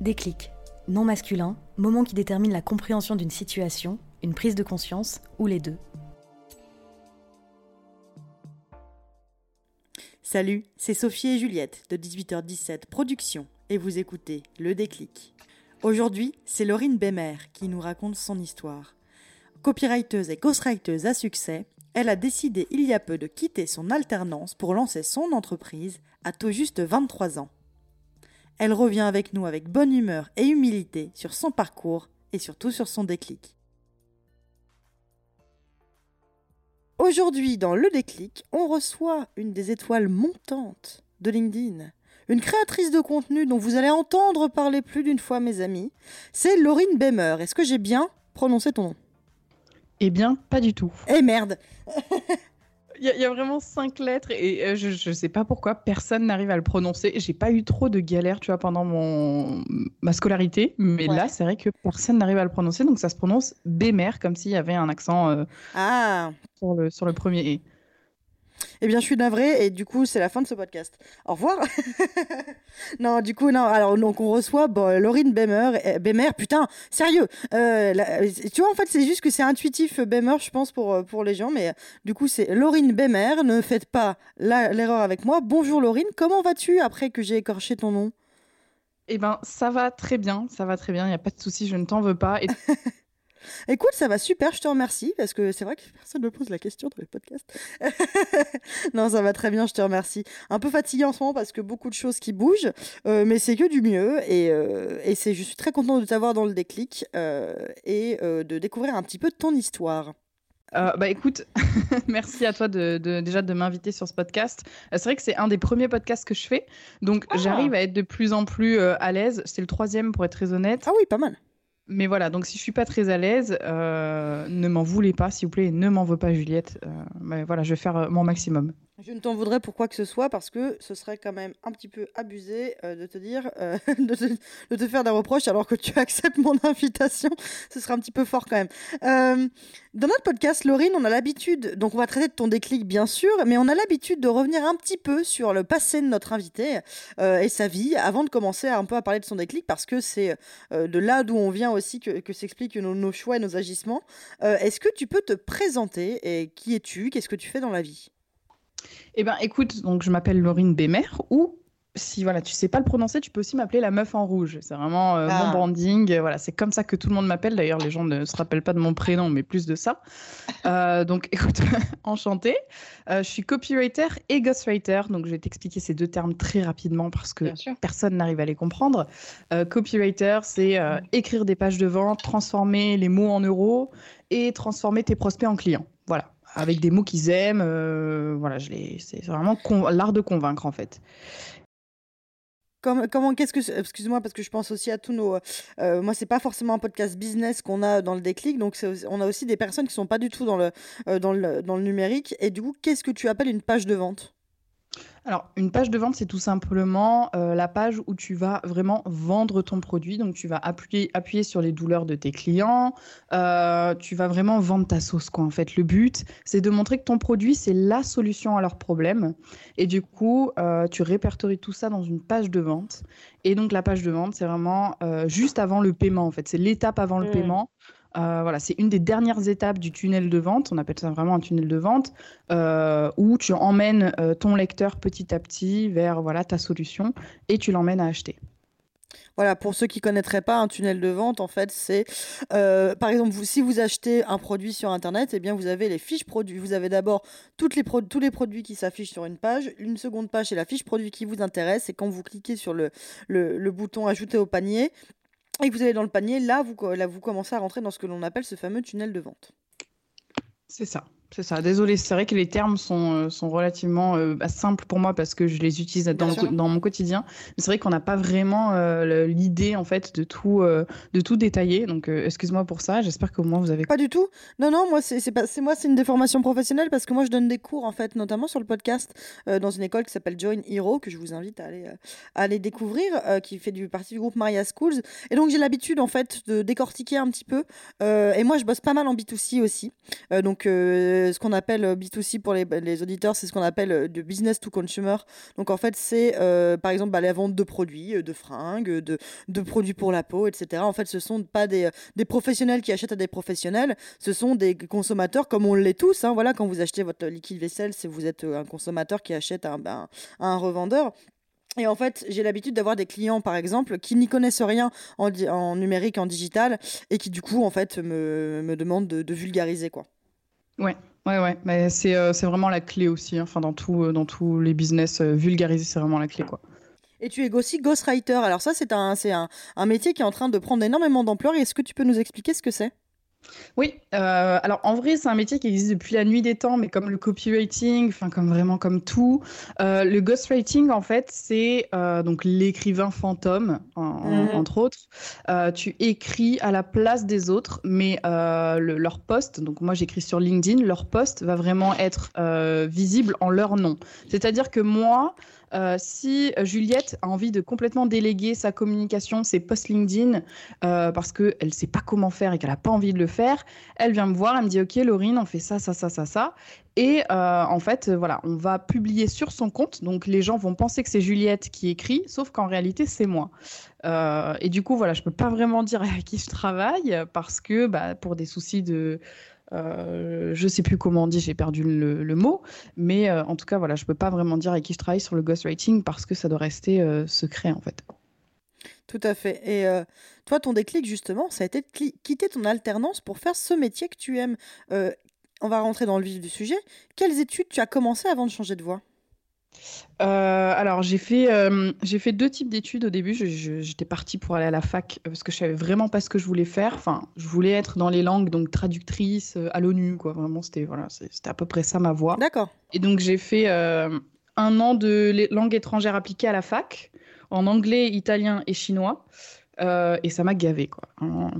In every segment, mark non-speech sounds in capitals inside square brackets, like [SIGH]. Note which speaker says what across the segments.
Speaker 1: Déclic. Non masculin, moment qui détermine la compréhension d'une situation, une prise de conscience ou les deux.
Speaker 2: Salut, c'est Sophie et Juliette de 18h17 Production et vous écoutez Le Déclic. Aujourd'hui, c'est Laurine Bémer qui nous raconte son histoire. Copywriteuse et ghostwriteuse à succès, elle a décidé il y a peu de quitter son alternance pour lancer son entreprise à tout juste 23 ans. Elle revient avec nous avec bonne humeur et humilité sur son parcours et surtout sur son déclic. Aujourd'hui, dans Le Déclic, on reçoit une des étoiles montantes de LinkedIn, une créatrice de contenu dont vous allez entendre parler plus d'une fois, mes amis. C'est Laurine Bemer. Est-ce que j'ai bien prononcé ton nom?
Speaker 3: Eh bien, pas du tout.
Speaker 2: Eh merde [LAUGHS]
Speaker 3: Il y, a vraiment cinq lettres et euh, je ne sais pas pourquoi personne n'arrive à le prononcer. J'ai pas eu trop de galères, tu vois, pendant mon ma scolarité, mais là, c'est vrai que personne n'arrive à le prononcer, donc ça se prononce Bémer, comme s'il y avait un accent euh,
Speaker 2: Ah
Speaker 3: sur le sur le premier e.
Speaker 2: Eh bien, je suis navrée et du coup, c'est la fin de ce podcast. Au revoir. [LAUGHS] non, du coup, non. Alors, donc, on reçoit bon, Laurine Bemer. Bemer, putain, sérieux. Euh, tu vois, en fait, c'est juste que c'est intuitif, Bemer, je pense, pour, pour les gens. Mais du coup, c'est Laurine Bemer. Ne faites pas l'erreur avec moi. Bonjour, Laurine. Comment vas-tu après que j'ai écorché ton nom?
Speaker 3: Eh ben, ça va très bien. Ça va très bien. Il n'y a pas de souci. Je ne t'en veux pas. Et... [LAUGHS]
Speaker 2: Écoute, ça va super, je te remercie, parce que c'est vrai que personne ne me pose la question dans les podcasts. [LAUGHS] non, ça va très bien, je te remercie. Un peu fatigué en ce moment parce que beaucoup de choses qui bougent, euh, mais c'est que du mieux. Et, euh, et c'est, je suis très contente de t'avoir dans le déclic euh, et de découvrir un petit peu ton histoire.
Speaker 3: bah écoute, [LAUGHS] merci à toi de, déjà de m'inviter sur ce podcast. c'est vrai que c'est un des premiers podcasts que je fais, donc ah. j'arrive à être de plus en plus à l'aise. C'est le troisième pour être très honnête.
Speaker 2: Ah oui, pas mal.
Speaker 3: Mais voilà, donc si je suis pas très à l'aise, euh, ne m'en voulez pas, s'il vous plaît, ne m'en veux pas, Juliette. Euh, mais voilà, je vais faire euh, mon maximum.
Speaker 2: Je ne t'en voudrais pour quoi que ce soit parce que ce serait quand même un petit peu abusé euh, de te dire, euh, [LAUGHS] de, te, faire des reproches alors que tu [LAUGHS] acceptes mon invitation. Ce serait un petit peu fort quand même. Euh, dans notre podcast, Laurine, on a l'habitude, donc on va traiter de ton déclic bien sûr, mais on a l'habitude de revenir un petit peu sur le passé de notre invité et sa vie avant de commencer un peu à parler de son déclic parce que c'est de là d'où on vient aussi que, que s'expliquent nos, nos, choix et nos agissements. Est-ce que tu peux te présenter et qui es-tu? Qu'est-ce que tu fais dans la vie?
Speaker 3: Eh ben, écoute, donc je m'appelle Laurine Bémer ou si voilà, tu sais pas le prononcer, tu peux aussi m'appeler la meuf en rouge. C'est vraiment euh, mon ah. branding. Voilà, c'est comme ça que tout le monde m'appelle. D'ailleurs, les gens ne se rappellent pas de mon prénom, mais plus de ça. [LAUGHS] Euh, donc, [LAUGHS] écoute, enchantée. Euh, je suis copywriter et ghostwriter. Donc, je vais t'expliquer ces deux termes très rapidement parce que personne n'arrive à les comprendre. copywriter, c'est écrire des pages de vente, transformer les mots en euros et transformer tes prospects en clients. Voilà avec des mots qu'ils aiment. Euh, voilà, c'est vraiment l'art de convaincre en fait.
Speaker 2: Comment, comment qu'est-ce que excuse-moi parce que je pense aussi à tous nos euh, moi c'est pas forcément un podcast business qu'on a dans le déclic donc on a aussi des personnes qui sont pas du tout dans le, euh, dans le dans le numérique et du coup qu'est-ce que tu appelles une page de vente?
Speaker 3: Alors, une page de vente, c'est tout simplement euh, la page où tu vas vraiment vendre ton produit. Donc, tu vas appuyer, appuyer sur les douleurs de tes clients. Euh, tu vas vraiment vendre ta sauce, quoi. En fait, le but, c'est de montrer que ton produit, c'est la solution à leurs problèmes. Et du coup, euh, tu répertories tout ça dans une page de vente. Et donc, la page de vente, c'est vraiment juste avant le paiement, en fait. C'est l'étape avant le mmh. paiement. Euh, voilà, c'est une des dernières étapes du tunnel de vente. On appelle ça vraiment un tunnel de vente euh, où tu emmènes euh, ton lecteur petit à petit vers voilà ta solution et tu l'emmènes à acheter.
Speaker 2: Voilà, pour ceux qui connaîtraient pas un tunnel de vente, en fait, c'est par exemple, si vous achetez un produit sur Internet, eh bien, vous avez les fiches produits. Vous avez d'abord tous les produits qui s'affichent sur une page. Une seconde page, c'est la fiche produit qui vous intéresse. Et quand vous cliquez sur le, le bouton Ajouter au panier, et vous allez dans le panier, là vous, là, vous commencez à rentrer dans ce que l'on appelle ce fameux tunnel de vente.
Speaker 3: C'est ça. C'est ça, désolé, c'est vrai que les termes sont, euh, sont relativement euh, bah, simples pour moi parce que je les utilise dans, dans mon quotidien. Mais c'est vrai qu'on n'a pas vraiment euh, l'idée en fait de tout, de tout détailler. Donc excuse-moi pour ça, j'espère qu'au moins vous avez.
Speaker 2: Pas du tout. Non, non, moi c'est pas, moi c'est une déformation professionnelle parce que moi je donne des cours en fait, notamment sur le podcast dans une école qui s'appelle Join Hero que je vous invite à aller, à aller découvrir, qui fait du partie du groupe Maria Schools. Et donc j'ai l'habitude en fait de décortiquer un petit peu. et moi je bosse pas mal en B2C aussi. donc ce qu'on appelle euh, B2C pour les, auditeurs, c'est ce qu'on appelle euh, de business to consumer. Donc en fait, c'est euh, par exemple bah, la vente de produits, de fringues, de, produits pour la peau, etc. En fait, ce sont pas des, professionnels qui achètent à des professionnels, ce sont des consommateurs comme on l'est tous. Hein. Voilà, quand vous achetez votre liquide vaisselle, c'est vous êtes un consommateur qui achète à un, ben, un revendeur. Et en fait, j'ai l'habitude d'avoir des clients, par exemple, qui n'y connaissent rien en, numérique, en digital, et qui du coup, en fait, me, me demandent de, de vulgariser, quoi.
Speaker 3: Ouais, ouais, ouais. Mais c'est euh, vraiment la clé aussi. Hein. Enfin, dans, tout, euh, dans tous les business, euh, vulgariser, c'est vraiment la clé, quoi.
Speaker 2: Et tu es aussi ghostwriter. Alors ça, c'est un, un, un métier qui est en train de prendre énormément d'ampleur. Est-ce que tu peux nous expliquer ce que c'est?
Speaker 3: Oui, euh, alors en vrai, c'est un métier qui existe depuis la nuit des temps, mais comme le copywriting, enfin comme vraiment comme tout, euh, le ghostwriting en fait, c'est euh, donc l'écrivain fantôme, mhm. entre autres. tu écris à la place des autres, mais leur poste, donc moi j'écris sur LinkedIn, leur poste va vraiment être visible en leur nom. C'est-à-dire que moi, euh, si Juliette a envie de complètement déléguer sa communication, ses posts LinkedIn, euh, parce qu'elle ne sait pas comment faire et qu'elle n'a pas envie de le faire, elle vient me voir, elle me dit Ok, Laurine, on fait ça, ça, ça, ça, ça. Et euh, en fait, voilà, on va publier sur son compte. Donc les gens vont penser que c'est Juliette qui écrit, sauf qu'en réalité, c'est moi. et du coup, voilà, je ne peux pas vraiment dire [LAUGHS] à qui je travaille parce que bah, pour des soucis de euh, je sais plus comment on dit, j'ai perdu le, mot, mais euh, en tout cas, voilà, je peux pas vraiment dire avec qui je travaille sur le ghostwriting parce que ça doit rester euh, secret en fait.
Speaker 2: Tout à fait. Et toi, ton déclic justement, ça a été de quitter ton alternance pour faire ce métier que tu aimes. on va rentrer dans le vif du sujet. Quelles études tu as commencé avant de changer de voie?
Speaker 3: Euh, alors, j'ai fait, euh, j'ai fait deux types d'études au début. J'étais partie pour aller à la fac euh, parce que je savais vraiment pas ce que je voulais faire. Enfin, je voulais être dans les langues, donc traductrice à l'ONU, quoi. Vraiment, c'était voilà, c'était à peu près ça ma voie.
Speaker 2: D'accord.
Speaker 3: Et donc, j'ai fait un an de langue étrangère appliquée à la fac en anglais, italien et chinois. Euh, et ça m'a gavé, quoi.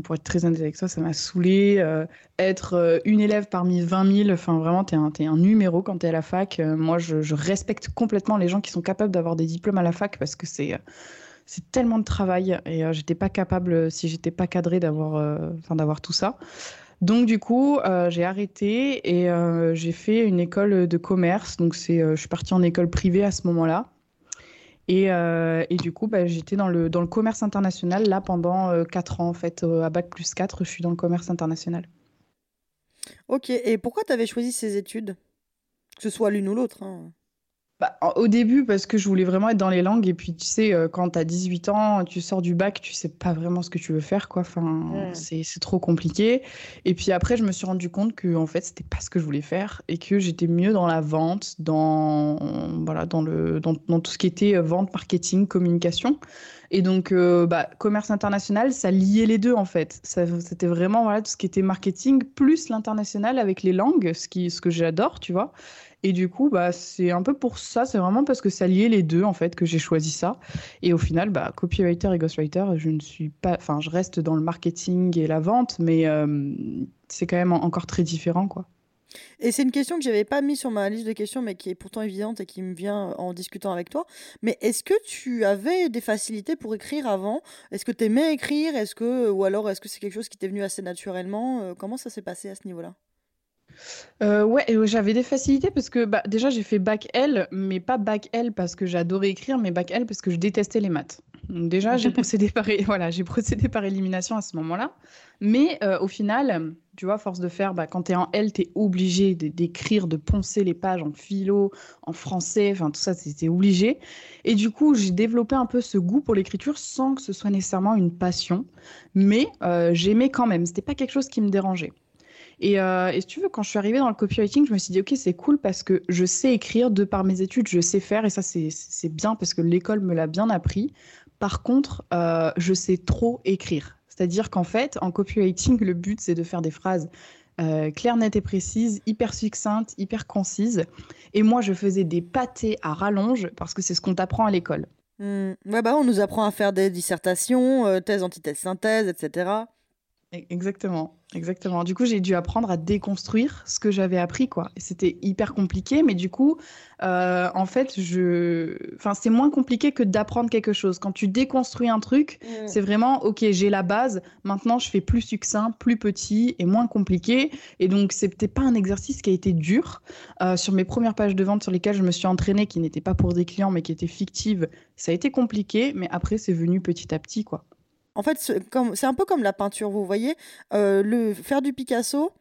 Speaker 3: pour être très honnête avec toi, ça m'a saoulé. Euh, être euh, une élève parmi 20 000, enfin vraiment, t'es un, es un numéro quand t'es à la fac. moi, je, respecte complètement les gens qui sont capables d'avoir des diplômes à la fac parce que c'est tellement de travail et j'étais pas capable, si j'étais pas cadrée, d'avoir tout ça. Donc du coup, j'ai arrêté et j'ai fait une école de commerce. Donc c'est, je suis partie en école privée à ce moment-là. Euh, et, du coup, bah, j'étais dans le, commerce international là pendant euh, 4 ans en fait. Euh, à Bac plus 4, je suis dans le commerce international.
Speaker 2: Ok, et pourquoi tu choisi ces études? Que ce soit l'une ou l'autre hein
Speaker 3: bah, au début, parce que je voulais vraiment être dans les langues. Et puis, tu sais, euh, quand tu as 18 ans, tu sors du bac, tu sais pas vraiment ce que tu veux faire, quoi. Enfin, mmh. c'est trop compliqué. Et puis après, je me suis rendu compte que, en fait, c'était pas ce que je voulais faire et que j'étais mieux dans la vente, dans, voilà, dans, le, dans, dans tout ce qui était euh, vente, marketing, communication. Et donc, euh, bah, commerce international, ça liait les deux en fait. C'était vraiment voilà, tout ce qui était marketing plus l'international avec les langues, ce, qui, ce que j'adore, tu vois. Et du coup, bah, c'est un peu pour ça, c'est vraiment parce que ça liait les deux en fait que j'ai choisi ça. Et au final, bah, copywriter et ghostwriter, je ne suis pas, enfin, je reste dans le marketing et la vente, mais euh, c'est quand même encore très différent, quoi.
Speaker 2: Et c'est une question que j'avais pas mis sur ma liste de questions, mais qui est pourtant évidente et qui me vient en discutant avec toi. Mais est-ce que tu avais des facilités pour écrire avant? Est-ce que tu aimais écrire? Est-ce que ou alors est-ce que c'est quelque chose qui t'est venu assez naturellement? Euh, Comment ça s'est passé à ce niveau-là?
Speaker 3: Euh, ouais, j'avais des facilités parce que bah, déjà j'ai fait bac L, mais pas bac L parce que j'adorais écrire, mais bac L parce que je détestais les maths. Donc déjà j'ai [LAUGHS] procédé par voilà, j'ai procédé par élimination à ce moment-là. Mais euh, au final, tu vois, force de faire, bah, quand tu es en L, tu es obligé d'écrire, de poncer les pages en philo, en français, enfin tout ça, c'était obligé. Et du coup, j'ai développé un peu ce goût pour l'écriture sans que ce soit nécessairement une passion, mais euh, j'aimais quand même. C'était pas quelque chose qui me dérangeait. Et, euh, et, si tu veux, quand je suis arrivée dans le copywriting, je me suis dit, OK, c'est cool parce que je sais écrire de par mes études, je sais faire, et ça, c'est bien parce que l'école me l'a bien appris. Par contre, euh, je sais trop écrire. C'est-à-dire qu'en fait, en copywriting, le but, c'est de faire des phrases euh, claire, nette et précise, hyper succincte, hyper concise. Et moi, je faisais des pâtés à rallonge parce que c'est ce qu'on t'apprend à l'école.
Speaker 2: Hmm. Ouais, bah, on nous apprend à faire des dissertations, euh, thèse, antithèse, synthèse, etc.
Speaker 3: E-, exactement, exactement. Du coup, j'ai dû apprendre à déconstruire ce que j'avais appris, quoi. C'était hyper compliqué, mais du coup, euh, en fait, je, enfin, c'est moins compliqué que d'apprendre quelque chose. Quand tu déconstruis un truc, mm. c'est vraiment, ok, j'ai la base. Maintenant, je fais plus succinct, plus petit et moins compliqué. Et donc, c'était pas un exercice qui a été dur. Euh, sur mes premières pages de vente sur lesquelles je me suis entraînée, qui n'étaient pas pour des clients, mais qui étaient fictives, ça a été compliqué. Mais après, c'est venu petit à petit, quoi.
Speaker 2: En fait, c'est un peu comme la peinture, vous voyez. Euh, le, faire du Picasso,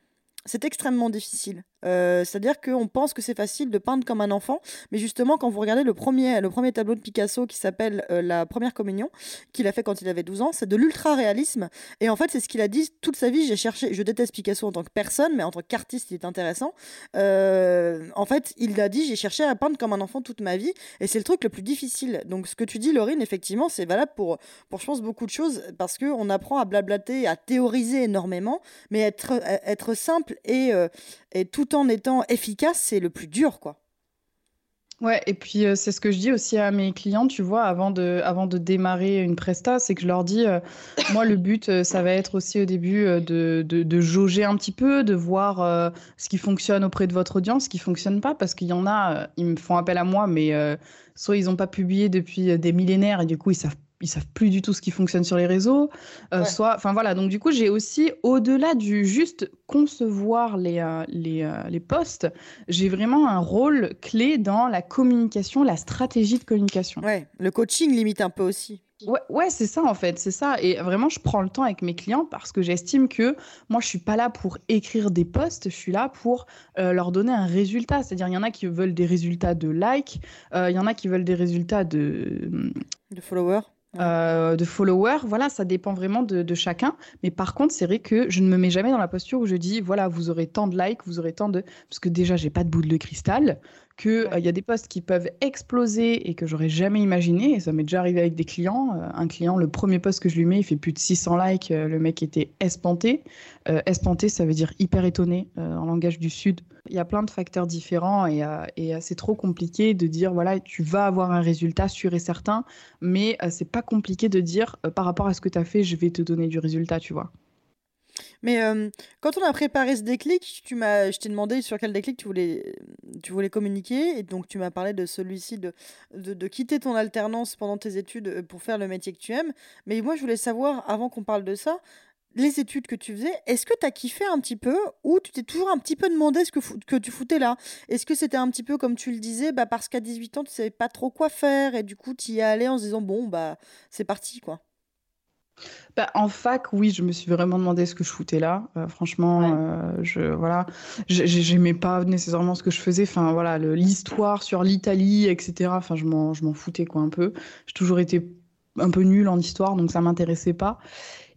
Speaker 2: c'est extrêmement difficile. Euh, c'est-à-dire qu'on pense que c'est facile de peindre comme un enfant, mais justement, quand vous regardez le premier, le premier tableau de Picasso qui s'appelle euh, La Première Communion, qu'il a fait quand il avait 12 ans, c'est de l'ultra-réalisme. Et en fait, c'est ce qu'il a dit toute sa vie. J'ai cherché, je déteste Picasso en tant que personne, mais en tant qu'artiste, il est intéressant. Euh, en fait, il a dit J'ai cherché à peindre comme un enfant toute ma vie, et c'est le truc le plus difficile. Donc, ce que tu dis, Laurine, effectivement, c'est valable pour, pour, je pense, beaucoup de choses, parce qu'on apprend à blablater, à théoriser énormément, mais être, être simple et, et tout en étant efficace, c'est le plus dur, quoi.
Speaker 3: Ouais, et puis euh, c'est ce que je dis aussi à mes clients, tu vois, avant de, avant de démarrer une presta, c'est que je leur dis, euh, moi le but, euh, ça va être aussi au début de, de, de, jauger un petit peu, de voir ce qui fonctionne auprès de votre audience, ce qui fonctionne pas, parce qu'il y en a, ils me font appel à moi, mais soit ils n'ont pas publié depuis des millénaires et du coup ils savent ils savent plus du tout ce qui fonctionne sur les réseaux. Euh, soit, enfin voilà. Donc du coup, j'ai aussi, au-delà du juste concevoir les euh, les, euh, les posts, j'ai vraiment un rôle clé dans la communication, la stratégie de communication.
Speaker 2: Ouais, le coaching limite un peu aussi.
Speaker 3: Ouais, ouais c'est ça en fait, c'est ça. Et vraiment, je prends le temps avec mes clients parce que j'estime que moi, je suis pas là pour écrire des posts, je suis là pour leur donner un résultat. C'est-à-dire, il y en a qui veulent des résultats de likes, il y en a qui veulent des résultats de
Speaker 2: de followers.
Speaker 3: Euh, de followers. Voilà, ça dépend vraiment de, chacun. Mais par contre, c'est vrai que je ne me mets jamais dans la posture où je dis voilà, vous aurez tant de likes, vous aurez tant de. Parce que déjà, j'ai pas de boule de cristal. Qu'il euh, il y a des posts qui peuvent exploser et que j'aurais jamais imaginé. Et ça m'est déjà arrivé avec des clients. Euh, un client, le premier post que je lui mets, il fait plus de 600 likes. le mec était espanté. espanté, ça veut dire hyper étonné en langage du Sud. Il y a plein de facteurs différents et, euh, euh, c'est trop compliqué de dire voilà, tu vas avoir un résultat sûr et certain, mais euh, c'est pas compliqué de dire par rapport à ce que tu as fait, je vais te donner du résultat, tu vois.
Speaker 2: Mais quand on a préparé ce déclic, tu m'as, je t'ai demandé sur quel déclic tu voulais, tu voulais communiquer, et donc tu m'as parlé de celui-ci de, de, de, quitter ton alternance pendant tes études pour faire le métier que tu aimes. Mais moi, je voulais savoir, avant qu'on parle de ça, les études que tu faisais, est-ce que tu as kiffé un petit peu ou tu t'es toujours un petit peu demandé ce que, que tu foutais là? Est-ce que c'était un petit peu comme tu le disais, bah parce qu'à 18 ans, tu savais pas trop quoi faire et du coup, tu y es allé en se disant, bon, bah c'est parti quoi?
Speaker 3: Bah, en fac, oui, je me suis vraiment demandé ce que je foutais là. Euh, franchement, euh, je voilà, j'aimais pas nécessairement ce que je faisais. Enfin voilà, l'histoire sur l'Italie, etc. Enfin, je m'en, je m'en foutais quoi un peu. J'ai toujours été un peu nulle en histoire, donc ça m'intéressait pas.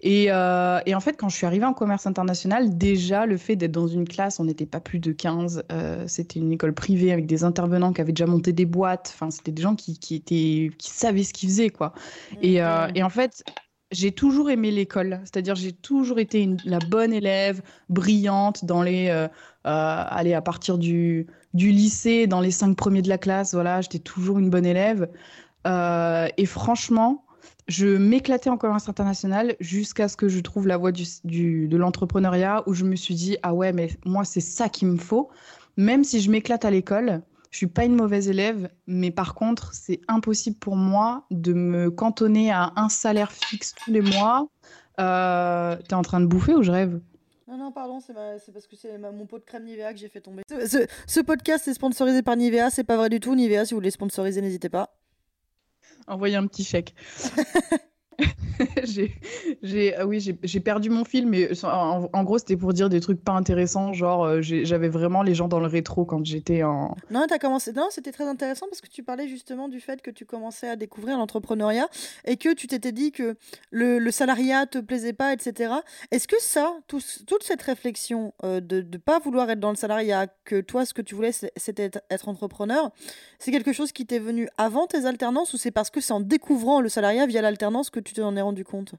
Speaker 3: Euh, et, en fait, quand je suis arrivée en commerce international, déjà, le fait d'être dans une classe, on n'était pas plus de 15. Euh, c'était une école privée avec des intervenants qui avaient déjà monté des boîtes. Enfin, c'était des gens qui, étaient, qui savaient ce qu'ils faisaient, quoi. Et, euh, et, en fait, j'ai toujours aimé l'école. C'est-à-dire, j'ai toujours été la bonne élève, brillante dans les. allez, à partir du, du lycée, dans les cinq premiers de la classe, voilà, j'étais toujours une bonne élève. et franchement, je m'éclatais en commerce international jusqu'à ce que je trouve la voie de l'entrepreneuriat où je me suis dit ah ouais mais moi c'est ça qu'il me faut même si je m'éclate à l'école je suis pas une mauvaise élève mais par contre c'est impossible pour moi de me cantonner à un salaire fixe tous les mois euh, t'es en train de bouffer ou je rêve?
Speaker 2: Non, non, pardon, c'est parce que c'est mon pot de crème Nivea que j'ai fait tomber. Ce, ce podcast est sponsorisé par Nivea, c'est pas vrai du tout. Nivea, si vous voulez sponsoriser, n'hésitez pas.
Speaker 3: Envoyer un petit chèque. [LAUGHS] [LAUGHS] j'ai, ah oui, j'ai perdu mon film, mais en, gros, c'était pour dire des trucs pas intéressants. Genre, euh, j'avais vraiment les gens dans le rétro quand j'étais en.
Speaker 2: Non, as commencé. Non, c'était très intéressant parce que tu parlais justement du fait que tu commençais à découvrir l'entrepreneuriat et que tu t'étais dit que le, le, salariat te plaisait pas, etc. Est-ce que ça, toute cette réflexion euh, de ne pas vouloir être dans le salariat, que toi, ce que tu voulais, c'était être entrepreneur, c'est quelque chose qui t'est venu avant tes alternances ou c'est parce que c'est en découvrant le salariat via l'alternance que tu tu t'en es rendu compte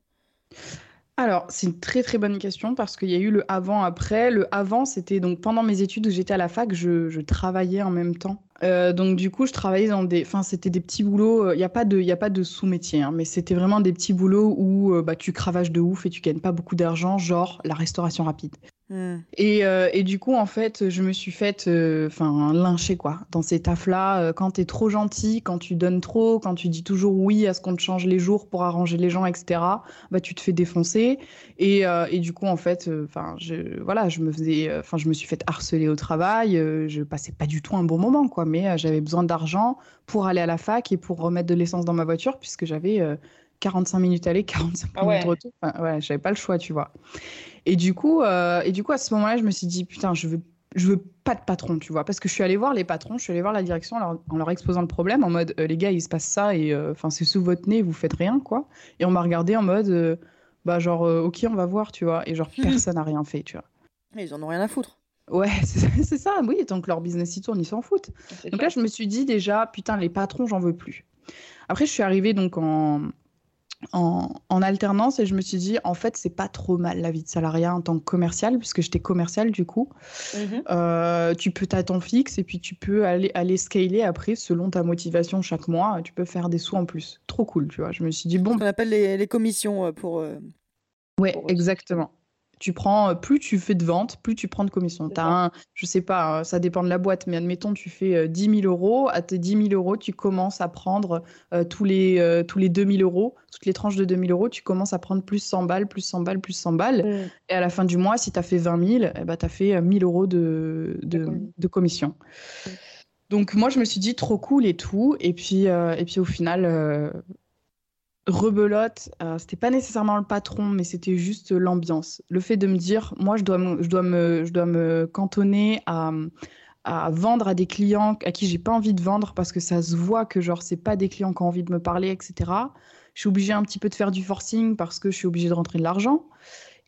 Speaker 3: Alors, c'est une très très bonne question parce qu'il y a eu le avant-après. Le avant, c'était donc pendant mes études où j'étais à la fac, je, travaillais en même temps. Euh, donc du coup, je travaillais dans des, enfin c'était des petits boulots. Il n'y a pas de, de sous-métier, hein, mais c'était vraiment des petits boulots où euh, bah, tu cravaches de ouf et tu gagnes pas beaucoup d'argent, genre la restauration rapide. Et, euh, et, du coup, en fait, je me suis faite euh, enfin lyncher, quoi, dans ces tafs-là. Euh, quand t'es trop gentil, quand tu donnes trop, quand tu dis toujours oui à ce qu'on te change les jours pour arranger les gens, etc., bah, tu te fais défoncer. Et, et du coup, en fait, enfin je, voilà, je me faisais, enfin je me suis fait harceler au travail. je passais pas du tout un bon moment, quoi, mais j'avais besoin d'argent pour aller à la fac et pour remettre de l'essence dans ma voiture, puisque j'avais 45 minutes aller, 45
Speaker 4: Ah ouais.
Speaker 3: minutes retour. Enfin, ouais, j'avais pas le choix, tu vois. Et du coup, euh, et du coup, à ce moment-là, je me suis dit, putain, je veux, je veux pas de patron, tu vois, parce que je suis allée voir les patrons, je suis allée voir la direction en leur, en leur exposant le problème, en mode, euh, les gars, il se passe ça et euh, enfin, c'est sous votre nez, vous faites rien, quoi. Et on m'a regardé en mode, bah genre, ok, on va voir, tu vois. Et genre, [LAUGHS] personne n'a rien fait, tu vois.
Speaker 2: Ils en ont rien à foutre.
Speaker 3: Ouais, [LAUGHS] c'est ça, oui, tant que leur business y tourne, ils s'en foutent. Donc là, je me suis dit déjà, putain, les patrons, j'en veux plus. Après, je suis arrivée donc en, en, en alternance et je me suis dit, en fait, c'est pas trop mal la vie de salariat en tant que commercial, puisque j'étais commercial du coup.
Speaker 4: Mhm.
Speaker 3: Euh, tu peux t'as ton fixe et puis tu peux aller, aller scaler après selon ta motivation chaque mois. Tu peux faire des sous en plus. Trop cool, tu vois. Je me suis dit, bon,
Speaker 2: qu'on appelle les, les commissions euh, pour. euh,
Speaker 3: Ouais,
Speaker 4: pour-
Speaker 3: exactement. Tu prends, euh, plus tu fais de ventes, plus tu prends de commission.
Speaker 4: C'est
Speaker 3: T'as
Speaker 4: ça.
Speaker 3: un, je sais pas, hein, ça dépend de la boîte, mais admettons, tu fais euh, 10 000 euros. À tes 10 000 euros, tu commences à prendre euh, tous les, euh, tous les 2 000 euros, toutes les tranches de 2 000 euros, tu commences à prendre plus 100 balles, plus 100 balles, plus 100 balles.
Speaker 4: Mhm.
Speaker 3: Et à la fin du mois, si tu as fait 20 000, eh ben, tu as fait euh, 1000 euros de, de,
Speaker 4: De commission.
Speaker 3: commission. Donc moi, je me suis dit trop cool et tout. Et puis, euh, et puis au final, euh, rebelote, euh, c'était pas nécessairement le patron, mais c'était juste l'ambiance. Le fait de me dire, moi, je dois me, je dois me, je dois me cantonner à, à vendre à des clients à qui j'ai pas envie de vendre parce que ça se voit que genre c'est pas des clients qui ont envie de me parler, etc. Je suis obligée un petit peu de faire du forcing parce que je suis obligée de rentrer de l'argent.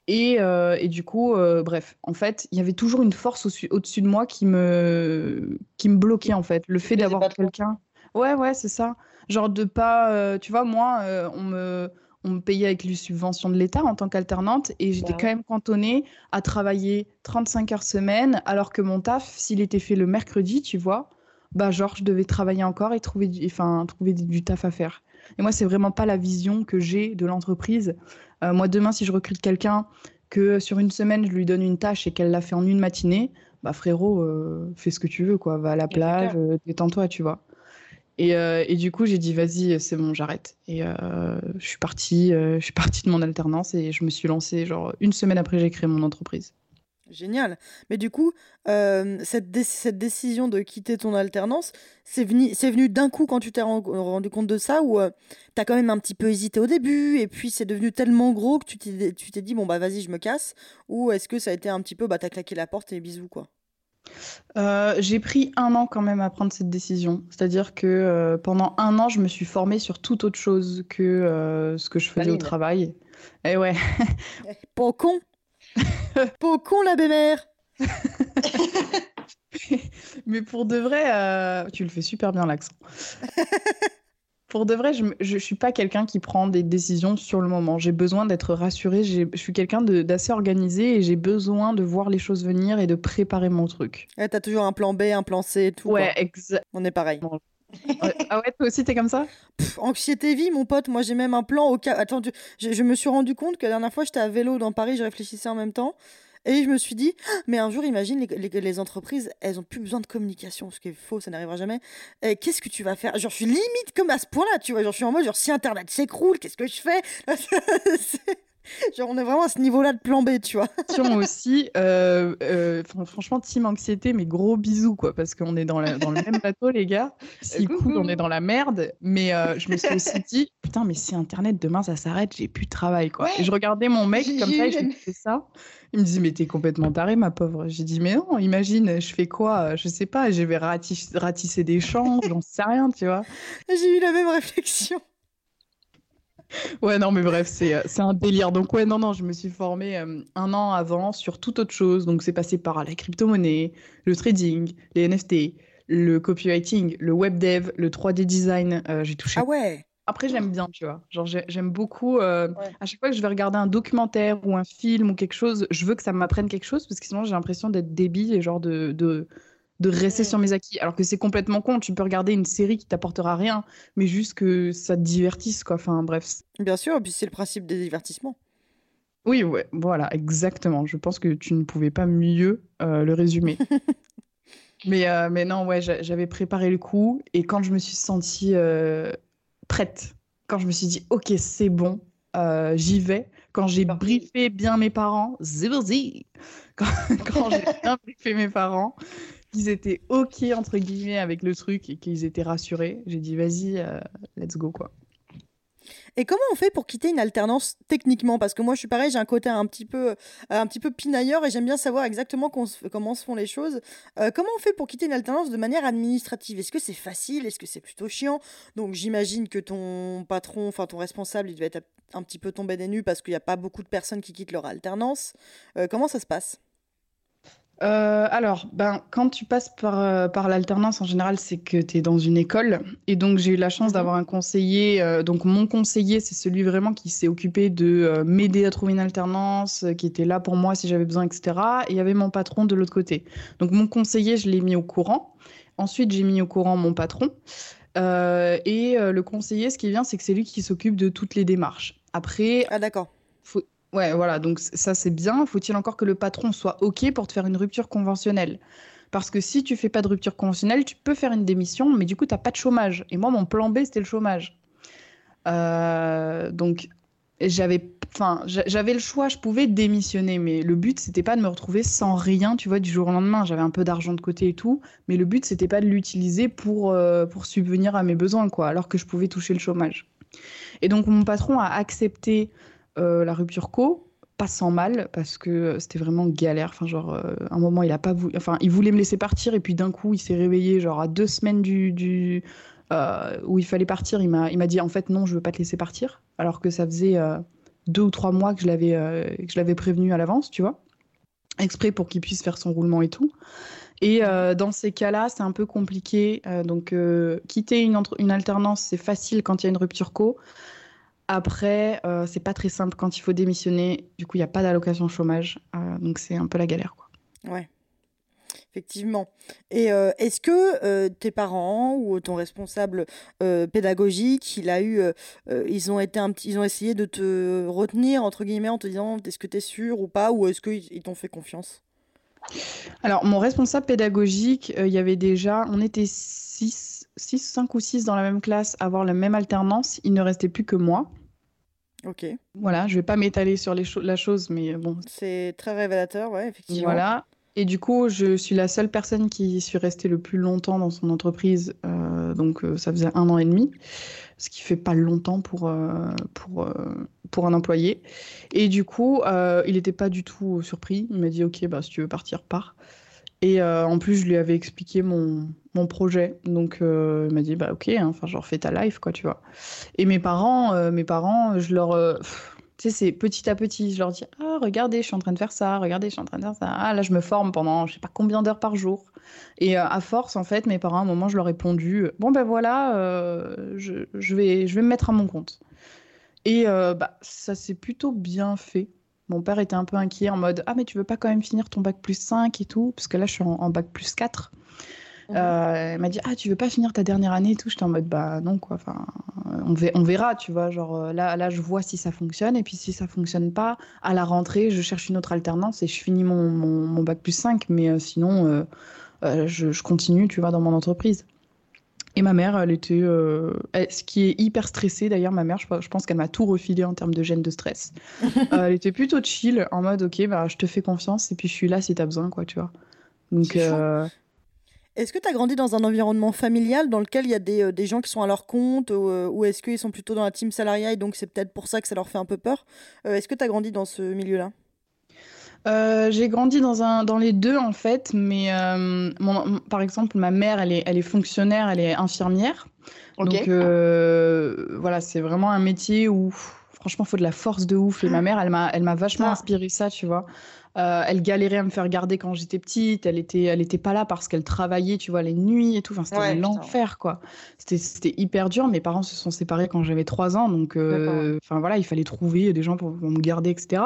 Speaker 3: Et, euh, et du coup, euh, bref, en fait, il y avait toujours une force au-dessus de moi qui me, qui me bloquait, en fait. Le fait d'avoir quelqu'un. Ouais, ouais, c'est ça. Genre de pas. euh, tu vois, moi, euh, on me, on me payait avec les subventions de l'État en tant qu'alternante et j'étais
Speaker 4: Bah
Speaker 3: quand même cantonnée à travailler 35 heures semaine, alors que mon taf, s'il était fait le mercredi, tu vois, bah, genre, je devais travailler encore et trouver du, enfin, trouver du, taf à faire. Et moi, c'est vraiment pas la vision que j'ai de l'entreprise. Euh, moi, demain, si je recrute quelqu'un, que sur une semaine, je lui donne une tâche et qu'elle l'a fait en une matinée, bah frérot, euh, fais ce que tu veux, quoi. Va à la plage, détends-toi, tu vois. Et, euh, et du coup, j'ai dit, vas-y, c'est bon, j'arrête. Et euh, je suis partie, euh, je suis partie de mon alternance et je me suis lancée, genre, une semaine après, j'ai créé mon entreprise.
Speaker 2: Génial. Mais du coup, cette, cette décision de quitter ton alternance, c'est venu, venu d'un coup quand tu t'es ren- rendu compte de ça ou tu as quand même un petit peu hésité au début et puis c'est devenu tellement gros que tu t'es, tu t'es dit, bon, bah vas-y, je me casse Ou est-ce que ça a été un petit peu, bah t'as claqué la porte et bisous, quoi?
Speaker 3: Euh, j'ai pris un an quand même à prendre cette décision. C'est-à-dire que euh, pendant un an, je me suis formée sur toute autre chose que euh, ce que je faisais au travail. Et ouais, [LAUGHS]
Speaker 2: Pas con [LAUGHS] Pas con, la bémère [LAUGHS]
Speaker 3: mais pour de vrai, euh, tu le fais super bien l'accent. Pour de vrai, je, je suis pas quelqu'un qui prend des décisions sur le moment. J'ai besoin d'être rassurée. Je suis quelqu'un d'assez organisé et j'ai besoin de voir les choses venir et de préparer mon truc.
Speaker 2: Ouais, T'as toujours un plan B, un plan C et tout.
Speaker 3: Ouais, exact.
Speaker 2: On est pareil. [LAUGHS]
Speaker 3: Ah ouais, toi aussi, t'es comme ça?
Speaker 2: Pff, anxiété vie, mon pote. Moi, j'ai même un plan au cas. Attends, je me suis rendu compte que la dernière fois, j'étais à vélo dans Paris, je réfléchissais en même temps. Et je me suis dit, Ah, mais un jour, imagine, les, entreprises, elles ont plus besoin de communication, ce qui est faux, ça n'arrivera jamais. Qu'est-ce que tu vas faire? Genre, je suis limite comme à ce point-là, tu vois. Genre, je suis en mode, genre, si Internet s'écroule, qu'est-ce que je fais? [LAUGHS] [LAUGHS] Genre, on est vraiment à ce niveau-là de plan B, tu vois. [LAUGHS]
Speaker 3: Aussi, euh, euh, fran- franchement, team anxiété, mais gros bisous, quoi, parce qu'on est dans, la- dans le même bateau, les gars. [LAUGHS]
Speaker 4: Coucou.
Speaker 3: coule, on est dans la merde. Mais euh, je me suis aussi dit, putain, mais si Internet demain ça s'arrête, j'ai plus de travail, quoi.
Speaker 4: Ouais.
Speaker 3: Et je regardais mon mec comme ça et je lui disais ça. Il me dit, mais t'es complètement taré, ma pauvre. J'ai dit, mais non, imagine, je fais quoi Je sais pas, je vais ratis- ratisser des champs, j'en sais rien, tu vois.
Speaker 2: J'ai eu la même réflexion.
Speaker 3: Ouais, non, mais bref, c'est euh, c'est un délire. Donc, ouais, non, non, je me suis formée euh, un an avant sur toute autre chose. Donc, c'est passé par la crypto-monnaie, le trading, les NFT, le copywriting, le web dev, le 3D design. Euh, j'ai touché
Speaker 2: Ah ouais
Speaker 3: Après, j'aime bien, tu vois. Genre, j'aime beaucoup. Euh,
Speaker 2: Ouais.
Speaker 3: à chaque fois que je vais regarder un documentaire ou un film ou quelque chose, je veux que ça m'apprenne quelque chose parce que sinon, j'ai l'impression d'être débile et genre de, de, de rester
Speaker 2: Mm.
Speaker 3: sur mes acquis. Alors que c'est complètement con. Tu peux regarder une série qui t'apportera rien, mais juste que ça te divertisse, quoi. Enfin, bref.
Speaker 2: Bien sûr, et puis c'est le principe des divertissements.
Speaker 3: Oui, ouais, voilà, exactement. Je pense que tu ne pouvais pas mieux euh, le résumer. [LAUGHS] Mais, euh, mais non, ouais, j'a- j'avais préparé le coup et quand je me suis sentie euh, prête, quand je me suis dit, ok, c'est bon, j'y vais, quand j'ai briefé bien mes parents. Quand, [LAUGHS] quand j'ai bien briefé mes parents, qu'ils étaient ok, entre guillemets, avec le truc et qu'ils étaient rassurés, j'ai dit, vas-y, euh, let's go, quoi.
Speaker 2: Et comment on fait pour quitter une alternance techniquement? Parce que moi, je suis pareil, j'ai un côté un petit peu, un petit peu pinailleur et j'aime bien savoir exactement comment se font les choses. Euh, comment on fait pour quitter une alternance de manière administrative? Est-ce que c'est facile? Est-ce que c'est plutôt chiant? Donc, j'imagine que ton patron, enfin ton responsable, il devait être un petit peu tombé des nues parce qu'il n'y a pas beaucoup de personnes qui quittent leur alternance. Euh, comment ça se passe?
Speaker 3: Euh, alors, ben, quand tu passes par, euh, par l'alternance, en général, c'est que tu es dans une école. Et donc, j'ai eu la chance
Speaker 2: Mhm.
Speaker 3: d'avoir un conseiller. euh, donc, mon conseiller, c'est celui vraiment qui s'est occupé de m'aider à trouver une alternance, qui était là pour moi si j'avais besoin, etc. Et il y avait mon patron de l'autre côté. Donc, mon conseiller, je l'ai mis au courant. Ensuite, j'ai mis au courant mon patron. Et le conseiller, ce qui bien, c'est que c'est lui qui s'occupe de toutes les démarches. Après,
Speaker 2: Ah, d'accord.
Speaker 3: Ouais, voilà, donc ça c'est bien. Faut-il encore que le patron soit OK pour te faire une rupture conventionnelle? Parce que si tu fais pas de rupture conventionnelle, tu peux faire une démission, mais du coup, tu n'as pas de chômage. Et moi, mon plan B, c'était le chômage. Euh, donc, j'avais enfin, j'a- j'avais le choix, je pouvais démissionner, mais le but, c'était pas de me retrouver sans rien, tu vois, du jour au lendemain. J'avais un peu d'argent de côté et tout, mais le but, c'était pas de l'utiliser pour, euh, pour subvenir à mes besoins, quoi, alors que je pouvais toucher le chômage. Et donc, mon patron a accepté euh, la rupture co, pas sans mal, parce que c'était vraiment galère. Enfin, genre, euh, un moment, il a pas voulu, enfin, il voulait me laisser partir, et puis d'un coup, il s'est réveillé, genre, à deux semaines du, du euh, où il fallait partir. Il m'a, dit, en fait, non, je veux pas te laisser partir, alors que ça faisait euh, deux ou trois mois que je l'avais, euh, l'avais prévenu à l'avance, tu vois, exprès pour qu'il puisse faire son roulement et tout. Et euh, dans ces cas-là, c'est un peu compliqué. Euh, donc, euh, quitter une, une alternance, c'est facile quand il y a une rupture co. Après, euh, c'est pas très simple quand il faut démissionner. Du coup, il n'y a pas d'allocation chômage. Euh, donc, c'est un peu la galère, quoi.
Speaker 2: Ouais, effectivement. Et euh, est-ce que euh, tes parents ou ton responsable pédagogique, il a eu, ils ont été un petit, ils ont essayé de te retenir entre guillemets en te disant est-ce que tu es sûr ou pas, ou est-ce qu'ils ils t'ont fait confiance?
Speaker 3: Alors, mon responsable pédagogique, il y avait déjà, on était 6, 6, 5 ou 6 dans la même classe avoir la même alternance. Il ne restait plus que moi.
Speaker 2: Ok,
Speaker 3: Voilà, je vais pas m'étaler sur les cho- la chose, mais bon,
Speaker 2: c'est très révélateur, ouais, effectivement.
Speaker 3: Voilà. Et du coup, je suis la seule personne qui suis restée le plus longtemps dans son entreprise. euh, donc, euh, ça faisait un an et demi, ce qui fait pas longtemps pour, euh, pour, euh, pour un employé. Et du coup, euh, il n'était pas du tout surpris. Il m'a dit, OK, bah, si tu veux partir, pars. Et euh, en plus, je lui avais expliqué mon, mon projet. Donc, euh, il m'a dit, bah, OK, hein, enfin, genre, fais ta life, quoi, tu vois. Et mes parents, euh, mes parents, je leur... tu sais, c'est petit à petit. Je leur dis, ah, regardez, je suis en train de faire ça. Regardez, je suis en train de faire ça. Ah, là, je me forme pendant je sais pas combien d'heures par jour. Et à force, en fait, mes parents, à un moment, je leur ai répondu, bon, ben voilà, je, je vais, je vais me mettre à mon compte. Et bah, ça s'est plutôt bien fait. Mon père était un peu inquiet en mode, ah, mais tu veux pas quand même finir ton bac plus 5 et tout? Parce que là, je suis en, en bac plus 4.
Speaker 2: Mhm.
Speaker 3: Euh, elle m'a dit, ah, tu veux pas finir ta dernière année et tout? J'étais en mode, bah non, quoi. Enfin, on, ve- on verra, tu vois. Genre, euh, là, là, je vois si ça fonctionne. Et puis, si ça fonctionne pas, à la rentrée, je cherche une autre alternance et je finis mon, mon, mon bac plus 5. Mais euh, sinon, euh, je, je continue, tu vois, dans mon entreprise. Et ma mère, elle était. euh, elle- ce qui est hyper stressé d'ailleurs, ma mère, je, je pense qu'elle m'a tout refilé en termes de gène de stress. [LAUGHS] Euh, elle était plutôt chill, en mode, ok, bah, je te fais confiance et puis je suis là si t'as besoin, quoi, tu vois. Donc, euh,
Speaker 2: Est-ce que tu as grandi dans un environnement familial dans lequel il y a des, des gens qui sont à leur compte ou, ou est-ce qu'ils sont plutôt dans la team salariat et donc c'est peut-être pour ça que ça leur fait un peu peur? Est-ce que tu as grandi dans ce milieu-là?
Speaker 3: Euh, j'ai grandi dans un, dans les deux en fait, mais euh, mon- mon- par exemple, ma mère, elle est, elle est fonctionnaire, elle est infirmière. Donc euh, voilà, c'est vraiment un métier où franchement, faut de la force de ouf. Et ma mère, elle m'a, elle m'a vachement
Speaker 2: Ah.
Speaker 3: inspiré ça, tu vois. Euh, elle galérait à me faire garder quand j'étais petite. Elle était, elle était pas là parce qu'elle travaillait, tu vois, les nuits et tout. Enfin, c'était
Speaker 2: Ouais,
Speaker 3: l'enfer, quoi. C'était, hyper dur. Mes parents se sont séparés quand j'avais 3 ans, donc, euh, enfin voilà, il fallait trouver des gens pour, pour me garder, etc.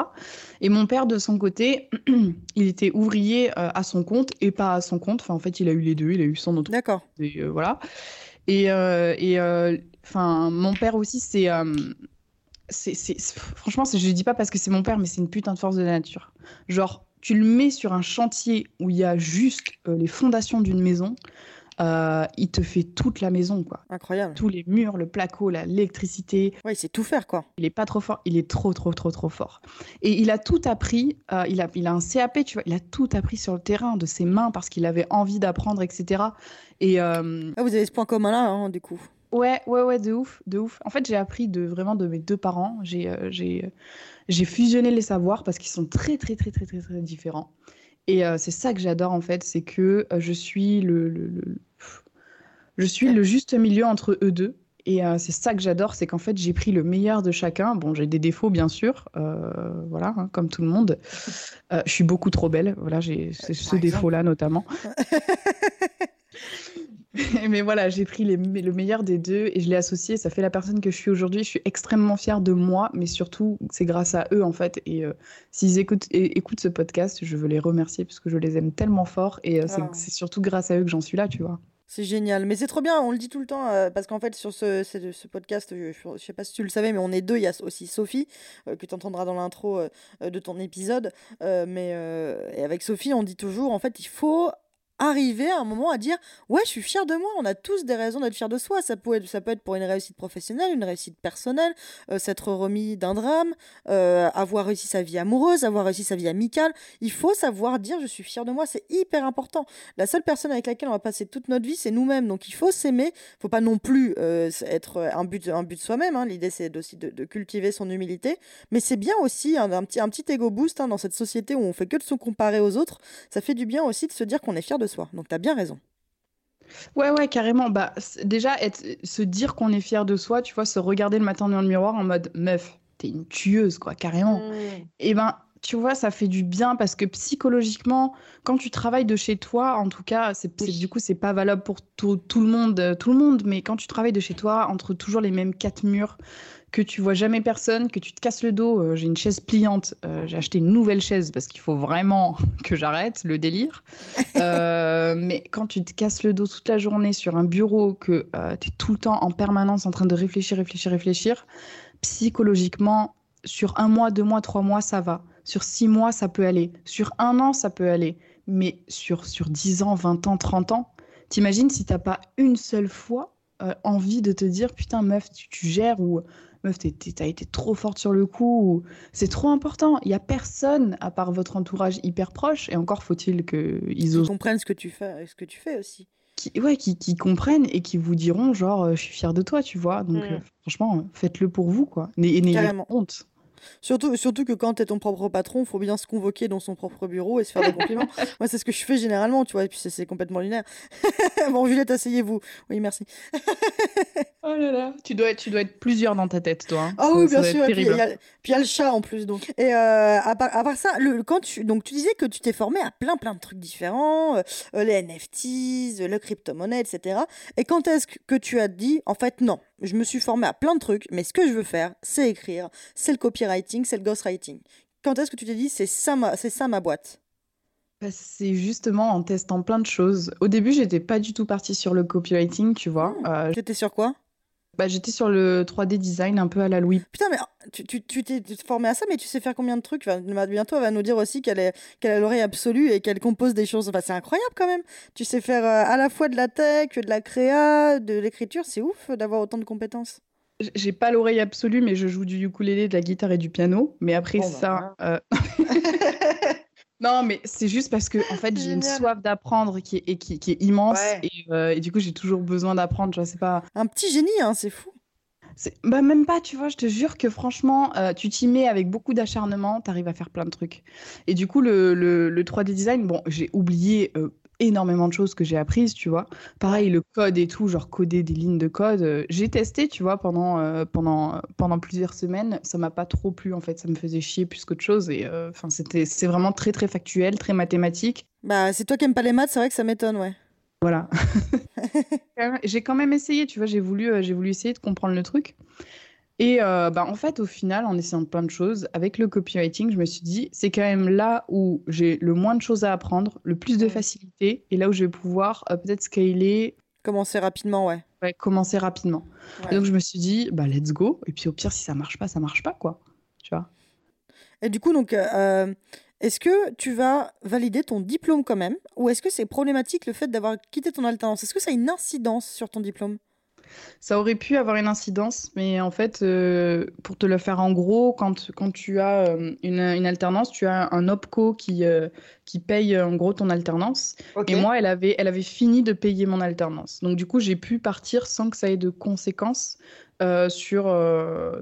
Speaker 3: Et mon père, de son côté, [CLEARS THROAT] il était ouvrier euh, à son compte et pas à son compte. Enfin, en fait, il a eu les deux. Il a eu son autre
Speaker 2: D'accord.
Speaker 3: et, voilà. Et, et enfin, mon père aussi, c'est. C'est, franchement, je ne dis pas parce que c'est mon père, mais c'est une putain de force de la nature. Genre, tu le mets sur un chantier où il y a juste euh, les fondations d'une maison, euh, il te fait toute la maison, quoi.
Speaker 2: Incroyable.
Speaker 3: Tous les murs, le placo, la- l'électricité.
Speaker 2: Ouais, il sait tout faire, quoi.
Speaker 3: Il est pas trop fort, il est trop, trop, trop, trop fort. Et il a tout appris, euh, il, a, il a un CAP, tu vois, il a tout appris sur le terrain, de ses mains, parce qu'il avait envie d'apprendre, etc. Et, euh,
Speaker 2: Ah, vous avez ce point commun là, hein, du coup.
Speaker 3: Ouais, ouais, ouais, de ouf, de ouf. En fait, j'ai appris de vraiment de mes deux parents. J'ai, euh, j'ai, euh, j'ai fusionné les savoirs parce qu'ils sont très, très, très, très, très, très différents. Et euh, c'est ça que j'adore en fait, c'est que euh, je suis le, le- le- je suis le juste milieu entre eux deux. Et euh, c'est ça que j'adore, c'est qu'en fait j'ai pris le meilleur de chacun. Bon, j'ai des défauts bien sûr, voilà, hein, comme tout le monde. Je suis beaucoup trop belle, voilà, j'ai ce, défaut-là notamment. [LAUGHS] [LAUGHS] Mais voilà, j'ai pris les- le meilleur des deux et je l'ai associé. Ça fait la personne que je suis aujourd'hui. Je suis extrêmement fière de moi, mais surtout, c'est grâce à eux en fait. Et euh, s'ils écoutent, et- écoutent ce podcast, je veux les remercier parce que je les aime tellement fort. Et euh, c'est
Speaker 2: Ah.
Speaker 3: c'est surtout grâce à eux que j'en suis là, tu vois.
Speaker 2: C'est génial. Mais c'est trop bien, on le dit tout le temps, euh, parce qu'en fait, sur ce, ce, ce podcast, je, je sais pas si tu le savais, mais on est deux. Il y a aussi Sophie, euh, que tu entendras dans l'intro euh, de ton épisode. Mais et avec Sophie, on dit toujours, en fait, il faut arriver à un moment à dire ouais je suis fier de moi on a tous des raisons d'être fier de soi ça peut être ça peut être pour une réussite professionnelle une réussite personnelle euh, s'être remis d'un drame euh, avoir réussi sa vie amoureuse avoir réussi sa vie amicale il faut savoir dire je suis fier de moi c'est hyper important la seule personne avec laquelle on va passer toute notre vie, c'est nous-mêmes. Donc il faut s'aimer. faut pas non plus euh, être un but, un but soi-même. hein. L'idée, c'est aussi de, cultiver son humilité. Mais c'est bien aussi un, un petit, un petit ego boost hein, dans cette société où on fait que de se comparer aux autres. Ça fait du bien aussi de se dire qu'on est fier de soi. Donc tu as bien raison.
Speaker 3: Ouais, ouais, carrément. Bah, déjà, être, se dire qu'on est fier de soi, tu vois, se regarder le matin dans le miroir en mode meuf, t'es une tueuse, quoi, carrément. Et ben, tu vois, ça fait du bien parce que psychologiquement, quand tu travailles de chez toi, en tout cas, c'est, c'est- du coup, c'est pas valable pour tout, tout le monde, euh, tout le monde, mais quand tu travailles de chez toi, entre toujours les mêmes quatre murs, que tu vois jamais personne, que tu te casses le dos, euh, j'ai une chaise pliante, euh, j'ai acheté une nouvelle chaise parce qu'il faut vraiment [LAUGHS] que j'arrête le délire. [LAUGHS] Euh, mais quand tu te casses le dos toute la journée sur un bureau, que tu es tout le temps en permanence en train de réfléchir, réfléchir, réfléchir, psychologiquement, sur un mois, deux mois, trois mois, ça va. Sur six mois, ça peut aller. Sur un an, ça peut aller. Mais sur, sur 10 ans, 20 ans, 30 ans, t'imagines si t'as pas une seule fois euh, envie de te dire putain, meuf, tu, tu gères ou meuf, t'as été trop forte sur le coup. ou C'est trop important. Il y a personne à part votre entourage hyper proche. Et encore faut-il qu'ils
Speaker 2: Ils
Speaker 3: osent
Speaker 2: comprennent ce que tu fais, ce que tu fais aussi.
Speaker 3: qui, ouais, qui, qui comprennent et qui vous diront genre euh, je suis fière de toi, tu vois. Donc
Speaker 2: Mm.
Speaker 3: euh, franchement, faites-le pour vous quoi. Et n'ayez honte.
Speaker 2: Surtout, surtout que quand tu es ton propre patron, faut bien se convoquer dans son propre bureau et se faire des compliments. [LAUGHS] Moi, c'est ce que je fais généralement, tu vois, et puis c'est- complètement lunaire. [LAUGHS] bon, Juliette, asseyez-vous. Oui, merci. [LAUGHS]
Speaker 3: Oh là là, tu dois être, tu dois être plusieurs dans ta tête, toi. hein.
Speaker 2: Ah
Speaker 3: Ça-
Speaker 2: oui, bien sûr. Et puis il y, a- y le chat en plus. Donc. Et euh, à, part, à part ça, le, quand tu, donc, tu disais que tu t'es formé à plein plein de trucs différents, euh, les NFTs, euh, le crypto-monnaie, etc. Et quand est-ce que tu as dit, en fait, non, je me suis formé à plein de trucs, mais ce que je veux faire, c'est écrire, c'est le copywriting, c'est le ghostwriting. Quand est-ce que tu t'es dit, c'est ça ma, c'est ça ma boîte?
Speaker 3: Bah, c'est justement en testant plein de choses. Au début, j'étais pas du tout partie sur le copywriting, tu vois.
Speaker 2: Hmm.
Speaker 3: Euh,
Speaker 2: T'étais sur quoi?
Speaker 3: Bah, j'étais sur le 3D design un peu à la Louis.
Speaker 2: Putain, mais ah, tu tu- tu t'es formé à ça, mais tu sais faire combien de trucs? Enfin, Bientôt, elle va nous dire aussi qu'elle est, qu'elle a l'oreille absolue et qu'elle compose des choses. Enfin, c'est incroyable quand même. Tu sais faire euh, à la fois de la tech, de la créa, de l'écriture. C'est ouf d'avoir autant de compétences.
Speaker 3: J'ai pas l'oreille absolue, mais je joue du ukulélé, de la guitare et du piano. Mais après
Speaker 2: Bon, bah,
Speaker 3: ça. euh, [LAUGHS] [LAUGHS] Non, mais c'est juste parce que en fait, j'ai une soif d'apprendre qui est, et qui, qui est immense.
Speaker 2: Ouais.
Speaker 3: Et, euh, et du coup, j'ai toujours besoin d'apprendre. Je sais pas.
Speaker 2: Un petit génie, hein, c'est fou.
Speaker 3: Bah, même pas, tu vois, je te jure que franchement, euh, tu t'y mets avec beaucoup d'acharnement, t'arrives à faire plein de trucs. Et du coup, le, le, le 3D design, bon, j'ai oublié euh, énormément de choses que j'ai apprises, tu vois. Pareil, le code et tout, genre coder des lignes de code, euh, j'ai testé, tu vois, pendant, euh, pendant, pendant plusieurs semaines. Ça m'a pas trop plu, en fait, ça me faisait chier plus qu'autre chose. Et euh, enfin, c'était, c'est vraiment très, très factuel, très mathématique.
Speaker 2: Bah, c'est toi qui aimes pas les maths, c'est vrai que ça m'étonne, ouais.
Speaker 3: Voilà. [LAUGHS] j'ai quand même essayé, tu vois, j'ai voulu, j'ai voulu essayer de comprendre le truc. Et euh, bah, en fait, au final, en essayant plein de choses, avec le copywriting, je me suis dit, c'est quand même là où j'ai le moins de choses à apprendre, le plus de facilité, et là où je vais pouvoir euh, peut-être scaler.
Speaker 2: Commencer rapidement, ouais.
Speaker 3: Ouais, commencer rapidement. donc je me suis dit, bah let's go. Et puis au pire, si ça marche pas, ça marche pas, quoi. Tu vois?
Speaker 2: Et du coup, donc, euh, est-ce que tu vas valider ton diplôme quand même, ou est-ce que c'est problématique le fait d'avoir quitté ton alternance? Est-ce que ça a une incidence sur ton diplôme?
Speaker 3: Ça aurait pu avoir une incidence, mais en fait, euh, pour te le faire en gros, quand, quand tu as euh, une, une, alternance, tu as un OPCO qui, euh, qui paye en gros ton alternance. Et moi, elle avait, elle avait fini de payer mon alternance. Donc du coup, j'ai pu partir sans que ça ait de conséquences. Sur,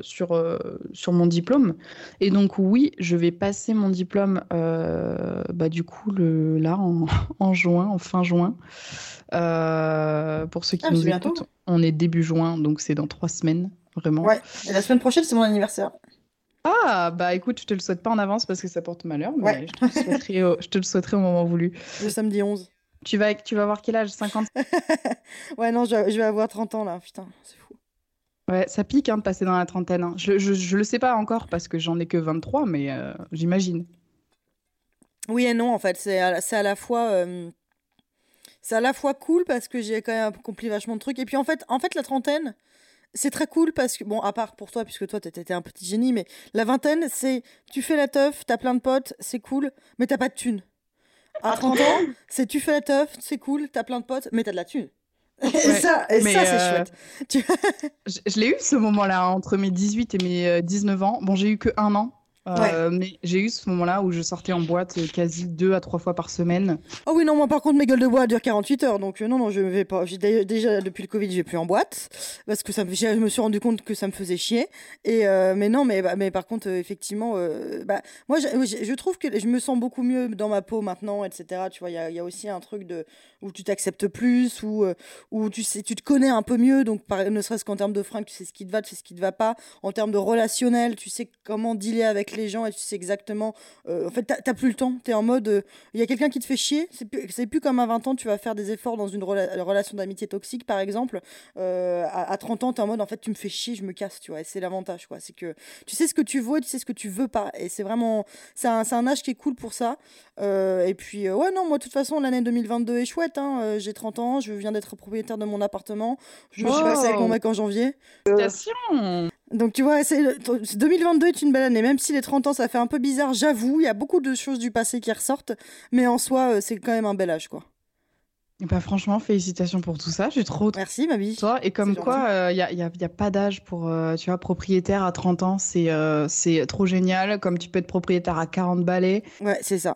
Speaker 3: sur, sur mon diplôme. Et donc oui, je vais passer mon diplôme bah, du coup le, là en, [LAUGHS] en juin, en fin juin. pour ceux qui
Speaker 2: ah,
Speaker 3: nous écoutent, on est début juin, donc c'est dans trois semaines, vraiment.
Speaker 2: Ouais, et la semaine prochaine, c'est mon anniversaire.
Speaker 3: Ah, bah écoute, je te le souhaite pas en avance parce que ça porte malheur, mais je, te le souhaiterai au, je te le souhaiterai au moment voulu.
Speaker 2: Le samedi 11.
Speaker 3: Tu vas, tu vas avoir quel âge? 50 [LAUGHS]
Speaker 2: Ouais, non, je, vais avoir 30 ans là, putain, c'est fou.
Speaker 3: Ouais, ça pique hein, de passer dans la trentaine. Hein. Je, je, je, le sais pas encore parce que j'en ai que 23, mais euh, j'imagine.
Speaker 2: Oui et non, en fait, c'est à, à, la fois. Euh, c'est à la fois cool parce que j'ai quand même accompli vachement de trucs. Et puis en fait, en fait la trentaine, c'est très cool parce que, bon, à part pour toi, puisque toi, t'étais un petit génie, mais la vingtaine, c'est tu fais la teuf, t'as plein de potes, c'est cool, mais t'as pas de thunes. À 30 ans, c'est tu fais la teuf, c'est cool, t'as plein de potes, mais t'as de la thune. Et ça, et ça c'est euh, chouette.
Speaker 3: je, l'ai eu ce moment-là, entre mes 18 et mes 19 ans. Bon, j'ai eu que un an, euh, mais j'ai eu ce moment-là où je sortais en boîte quasi deux à trois fois par semaine.
Speaker 2: Oh oui, non, moi par contre, mes gueules de bois durent 48 heures. Donc euh, non, non, je vais pas. Déjà, depuis le Covid, je vais plus en boîte. Parce que ça, je me suis rendu compte que ça me faisait chier. Et, euh, mais non, mais, bah, mais par contre, effectivement, bah, moi, je, je, trouve que je me sens beaucoup mieux dans ma peau maintenant, etc. Tu vois, il y a, y a, aussi un truc de, où tu t'acceptes plus, où, où tu, sais, tu te connais un peu mieux. Donc, par, ne serait-ce qu'en termes de fringues, tu sais ce qui te va, tu sais ce qui te va pas. En termes de relationnel, tu sais comment dealer avec les gens et tu sais exactement. Euh, en fait, t'as plus le temps. T'es en mode. Euh, il y a quelqu'un qui te fait chier. C'est plus, plus comme à 20 ans, tu vas faire des efforts dans une relation d'amitié toxique, par exemple. Euh, à, 30 ans, t'es en mode, en fait, tu me fais chier, je me casse, tu vois. Et c'est l'avantage, quoi. C'est que tu sais ce que tu veux et tu sais ce que tu veux pas. Et c'est vraiment. C'est un, un, âge qui est cool pour ça. et puis, ouais, non, moi, de toute façon, l'année 2022 est chouette. Hein. J'ai 30 ans, je viens d'être propriétaire de mon appartement. Je me suis passé avec mon mec en janvier. Donc tu vois, 2022 est une belle année, même si les 30 ans ça fait un peu bizarre, j'avoue, il y a beaucoup de choses du passé qui ressortent, mais en soi euh, c'est quand même un bel âge quoi.
Speaker 3: Et bah franchement, félicitations pour tout ça, j'ai trop...
Speaker 2: Merci ma vie.
Speaker 3: Toi, et comme quoi, il euh, n'y a, y a, y a, pas d'âge pour, euh, tu vois, propriétaire à 30 ans, c'est c'est trop génial, comme tu peux être propriétaire à 40 balais.
Speaker 2: Ouais, c'est ça.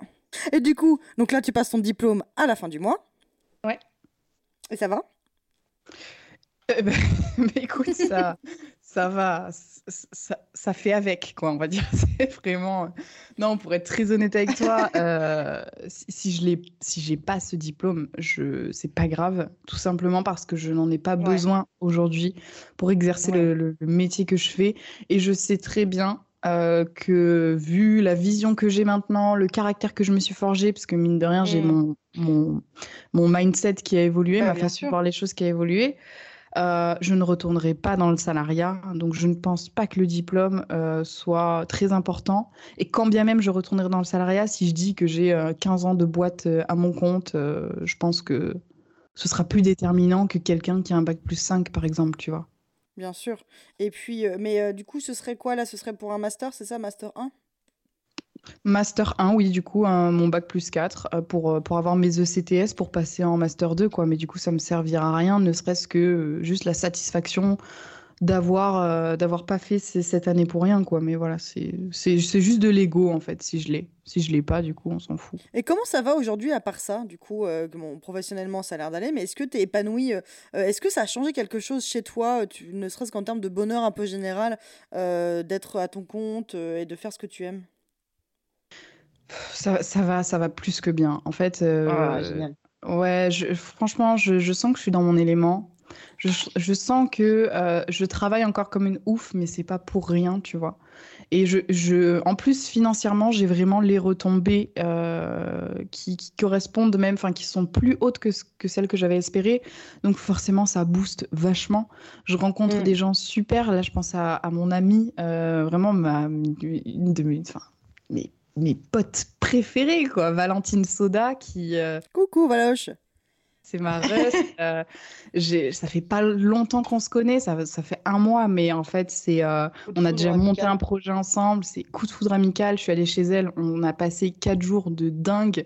Speaker 2: Et du coup, donc là tu passes ton diplôme à la fin du mois.
Speaker 3: Ouais.
Speaker 2: Et ça va?
Speaker 3: Eh ben, [LAUGHS] mais écoute, ça, ça va, ça, ça, fait avec, quoi, on va dire. [LAUGHS] C'est vraiment. Non, pour être très honnête avec toi, [LAUGHS] euh, si, je l'ai, si j'ai pas ce diplôme, je, c'est pas grave, tout simplement parce que je n'en ai pas besoin aujourd'hui pour exercer le, métier que je fais, et je sais très bien. Euh, que vu la vision que j'ai maintenant, le caractère que je me suis forgé, parce que mine de rien, j'ai mmh. mon, mon, mindset qui a évolué, ma façon de voir les choses qui a évolué. Euh, je ne retournerai pas dans le salariat, donc je ne pense pas que le diplôme euh, soit très important. Et quand bien même je retournerai dans le salariat, si je dis que j'ai 15 euh, ans de boîte à mon compte, je pense que ce sera plus déterminant que quelqu'un qui a un bac plus 5, par exemple, tu vois.
Speaker 2: Bien sûr. Et puis, mais du coup, ce serait quoi là? Ce serait pour un master, c'est ça, master 1
Speaker 3: Master 1, oui, du coup, mon bac plus 4 euh, pour, euh, pour avoir mes ECTS pour passer en Master 2, quoi. Mais du coup, ça me servira à rien, ne serait-ce que euh, juste la satisfaction d'avoir d'avoir pas fait cette année pour rien, quoi. Mais voilà, c'est juste de l'ego, en fait, si je l'ai. Si je l'ai pas, du coup, on s'en fout.
Speaker 2: Et comment ça va aujourd'hui, à part ça Du coup, professionnellement, ça a l'air d'aller, mais est-ce que tu es épanoui Est-ce que ça a changé quelque chose chez toi, tu, ne serait-ce qu'en termes de bonheur un peu général, d'être à ton compte et de faire ce que tu aimes?
Speaker 3: Ça, ça, va, ça va plus que bien. En fait, euh,
Speaker 2: ah,
Speaker 3: Ouais, je, franchement, je, je sens que je suis dans mon élément. Je, je sens que euh, je travaille encore comme une ouf, mais c'est pas pour rien, tu vois. Et je, je, en plus, financièrement, j'ai vraiment les retombées euh, qui, qui, correspondent même, enfin, qui sont plus hautes que, que celles que j'avais espérées. Donc, forcément, ça booste vachement. Je rencontre mm. des gens super. Là, je pense à, à mon ami, euh, vraiment, ma, une de mes, enfin, mes, mes potes préférés, quoi. Valentine Soda, qui. Euh...
Speaker 2: Coucou, Valoche!
Speaker 3: c'est ma ref. [LAUGHS] euh, ça fait pas longtemps qu'on se connaît, ça, ça, fait un mois, mais en fait, c'est, euh, on a déjà amical. monté un projet ensemble. C'est coup de foudre amical. Je suis allée chez elle, on a passé quatre jours de dingue.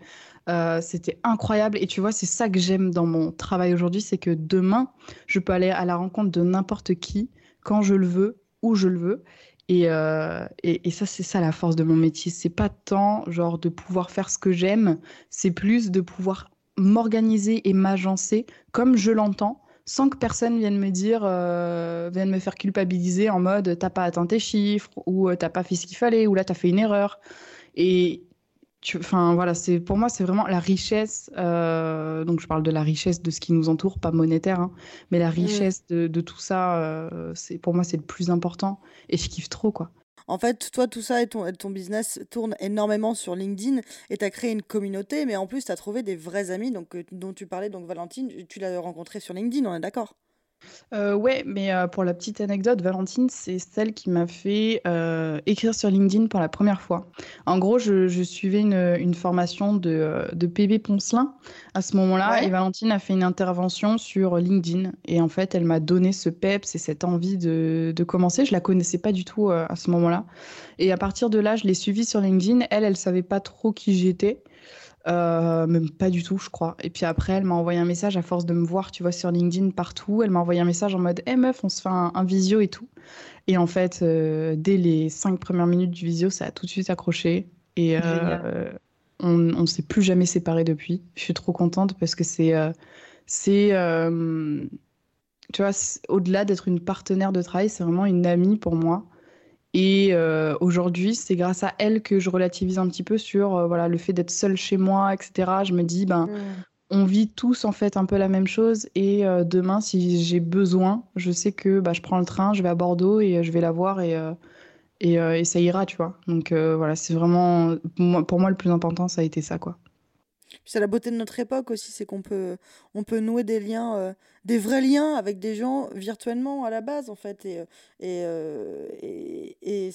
Speaker 3: Euh, c'était incroyable. Et tu vois, c'est ça que j'aime dans mon travail aujourd'hui, c'est que demain, je peux aller à la rencontre de n'importe qui, quand je le veux, où je le veux. Et, euh, et, et, ça, c'est ça la force de mon métier. C'est pas tant genre de pouvoir faire ce que j'aime, c'est plus de pouvoir m'organiser et m'agencer comme je l'entends, sans que personne vienne me dire, euh, vienne me faire culpabiliser en mode t'as pas atteint tes chiffres ou euh, t'as pas fait ce qu'il fallait ou là t'as fait une erreur. Et enfin voilà, c'est pour moi c'est vraiment la richesse. Euh, donc je parle de la richesse de ce qui nous entoure, pas monétaire, hein, mais la richesse mmh. de, de, tout ça, euh, c'est pour moi c'est le plus important et je kiffe trop quoi.
Speaker 2: En fait, toi, tout ça et ton, ton business tourne énormément sur LinkedIn et tu as créé une communauté, mais en plus, tu as trouvé des vrais amis donc, dont tu parlais, donc Valentine, tu l'as rencontré sur LinkedIn, on est d'accord?
Speaker 3: Euh, ouais, mais euh, pour la petite anecdote, Valentine, c'est celle qui m'a fait euh, écrire sur LinkedIn pour la première fois. En gros, je, je suivais une, une, formation de, de PB Poncelin à ce moment-là, ouais. et Valentine a fait une intervention sur LinkedIn. Et en fait, elle m'a donné ce peps et cette envie de, de commencer. Je la connaissais pas du tout euh, à ce moment-là. Et à partir de là, je l'ai suivie sur LinkedIn. Elle, elle savait pas trop qui j'étais. Euh, même pas du tout, je crois. Et puis après, elle m'a envoyé un message à force de me voir, tu vois, sur LinkedIn partout. Elle m'a envoyé un message en mode hey, meuf, on se fait un, un, visio et tout. Et en fait, euh, dès les cinq premières minutes du visio, ça a tout de suite accroché. Et euh, on ne s'est plus jamais séparés depuis. Je suis trop contente parce que c'est. c'est tu vois, au-delà d'être une partenaire de travail, c'est vraiment une amie pour moi. Et euh, aujourd'hui, c'est grâce à elle que je relativise un petit peu sur euh, voilà, le fait d'être seule chez moi, etc. Je me dis, ben, mmh. on vit tous en fait un peu la même chose. Et euh, demain, si j'ai besoin, je sais que bah, je prends le train, je vais à Bordeaux et je vais la voir et, et, et, ça ira, tu vois. Donc voilà, c'est vraiment, pour moi, pour moi, le plus important, ça a été ça, quoi.
Speaker 2: C'est la beauté de notre époque aussi, c'est qu'on peut, on peut nouer des liens, euh, des vrais liens avec des gens virtuellement à la base en fait. Et, et, euh, et, et,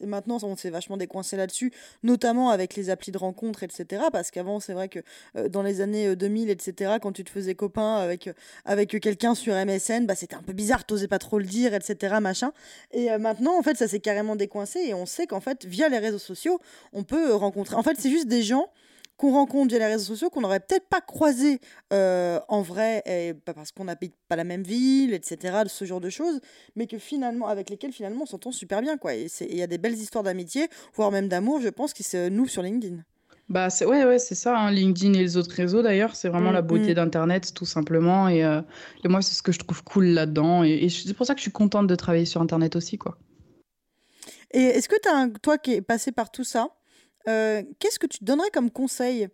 Speaker 2: et maintenant, on s'est vachement décoincé là-dessus, notamment avec les applis de rencontres, etc. Parce qu'avant, c'est vrai que euh, dans les années 2000, etc., quand tu te faisais copain avec, avec quelqu'un sur MSN, bah, c'était un peu bizarre, t'osais pas trop le dire, etc. Machin. Et maintenant, en fait, ça s'est carrément décoincé et on sait qu'en fait, via les réseaux sociaux, on peut rencontrer. En fait, c'est juste des gens qu'on rencontre via les réseaux sociaux, qu'on n'aurait peut-être pas croisé euh, en vrai, et, bah, parce qu'on n'habite pas la même ville, etc., ce genre de choses, mais que finalement, avec lesquels finalement on s'entend super bien, quoi. Et il y a des belles histoires d'amitié, voire même d'amour, je pense, qui se nouent sur LinkedIn.
Speaker 3: Bah c'est ouais ouais c'est ça hein. LinkedIn et les autres réseaux d'ailleurs c'est vraiment mmh, la beauté mmh. d'internet tout simplement et, euh, et moi c'est ce que je trouve cool là-dedans et, et c'est pour ça que je suis contente de travailler sur internet aussi quoi.
Speaker 2: Et est-ce que tu as toi qui es passé par tout ça euh, qu'est-ce que tu donnerais comme conseil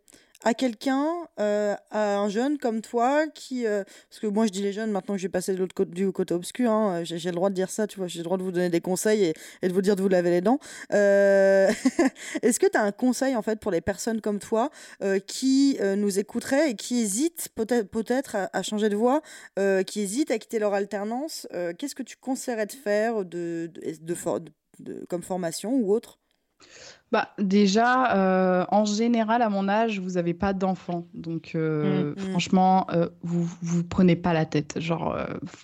Speaker 2: à quelqu'un, euh, à un jeune comme toi, qui. Euh, parce que moi, je dis les jeunes, maintenant que j'ai passé de l'autre côté, du côté obscur, hein, j'ai le droit de dire ça, tu vois, j'ai le droit de vous donner des conseils et, de vous dire de vous laver les dents. [LAUGHS] Est-ce que tu as un conseil, en fait, pour les personnes comme toi qui nous écouteraient et qui hésitent peut-être peut à, changer de voie, qui hésitent à quitter leur alternance Qu'est-ce que tu conseillerais de faire de comme formation ou autre?
Speaker 3: Bah, déjà, euh, en général, à mon âge, vous n'avez pas d'enfants. Donc, euh, mmh, franchement, euh, vous vous prenez pas la tête. Genre,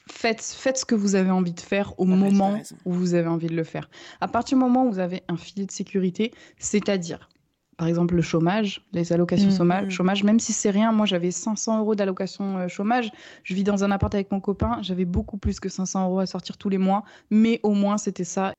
Speaker 3: faites, faites ce que vous avez envie de faire au ah, moment où vous avez envie de le faire. À partir du moment où vous avez un filet de sécurité, c'est-à-dire, par exemple, le chômage, les allocations chômage, mmh. chômage, même si c'est rien, moi j'avais 500 euros d'allocation chômage. Je vis dans un appart avec mon copain, j'avais beaucoup plus que 500 euros à sortir tous les mois, mais au moins c'était ça.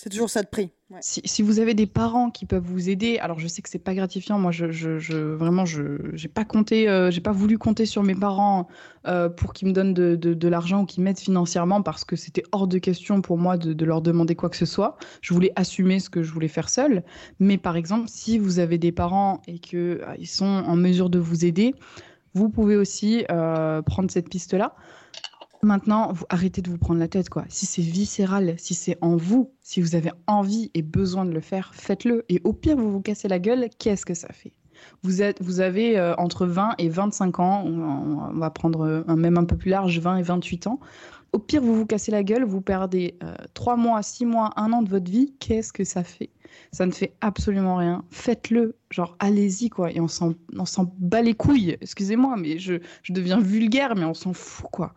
Speaker 2: C'est toujours ça de prix.
Speaker 3: Si, vous avez des parents qui peuvent vous aider, alors je sais que c'est pas gratifiant. Moi, je, vraiment, je j'ai pas compté, euh, j'ai pas voulu compter sur mes parents euh, pour qu'ils me donnent de, l'argent ou qu'ils m'aident financièrement parce que c'était hors de question pour moi de, leur demander quoi que ce soit. Je voulais assumer ce que je voulais faire seule. Mais par exemple, si vous avez des parents et que euh, ils sont en mesure de vous aider, vous pouvez aussi prendre cette piste-là. Maintenant, vous arrêtez de vous prendre la tête, quoi. Si c'est viscéral, si c'est en vous, si vous avez envie et besoin de le faire, faites-le. Et au pire, vous vous cassez la gueule, qu'est-ce que ça fait? Vous, êtes, vous avez euh, entre 20 et 25 ans, on, va prendre un même un peu plus large, 20 et 28 ans. Au pire, vous vous cassez la gueule, vous perdez euh, 3 mois, 6 mois, 1 an de votre vie, qu'est-ce que ça fait? Ça ne fait absolument rien. Faites-le, genre allez-y, quoi. Et on s'en bat les couilles, excusez-moi, mais je, je deviens vulgaire, mais on s'en fout, quoi.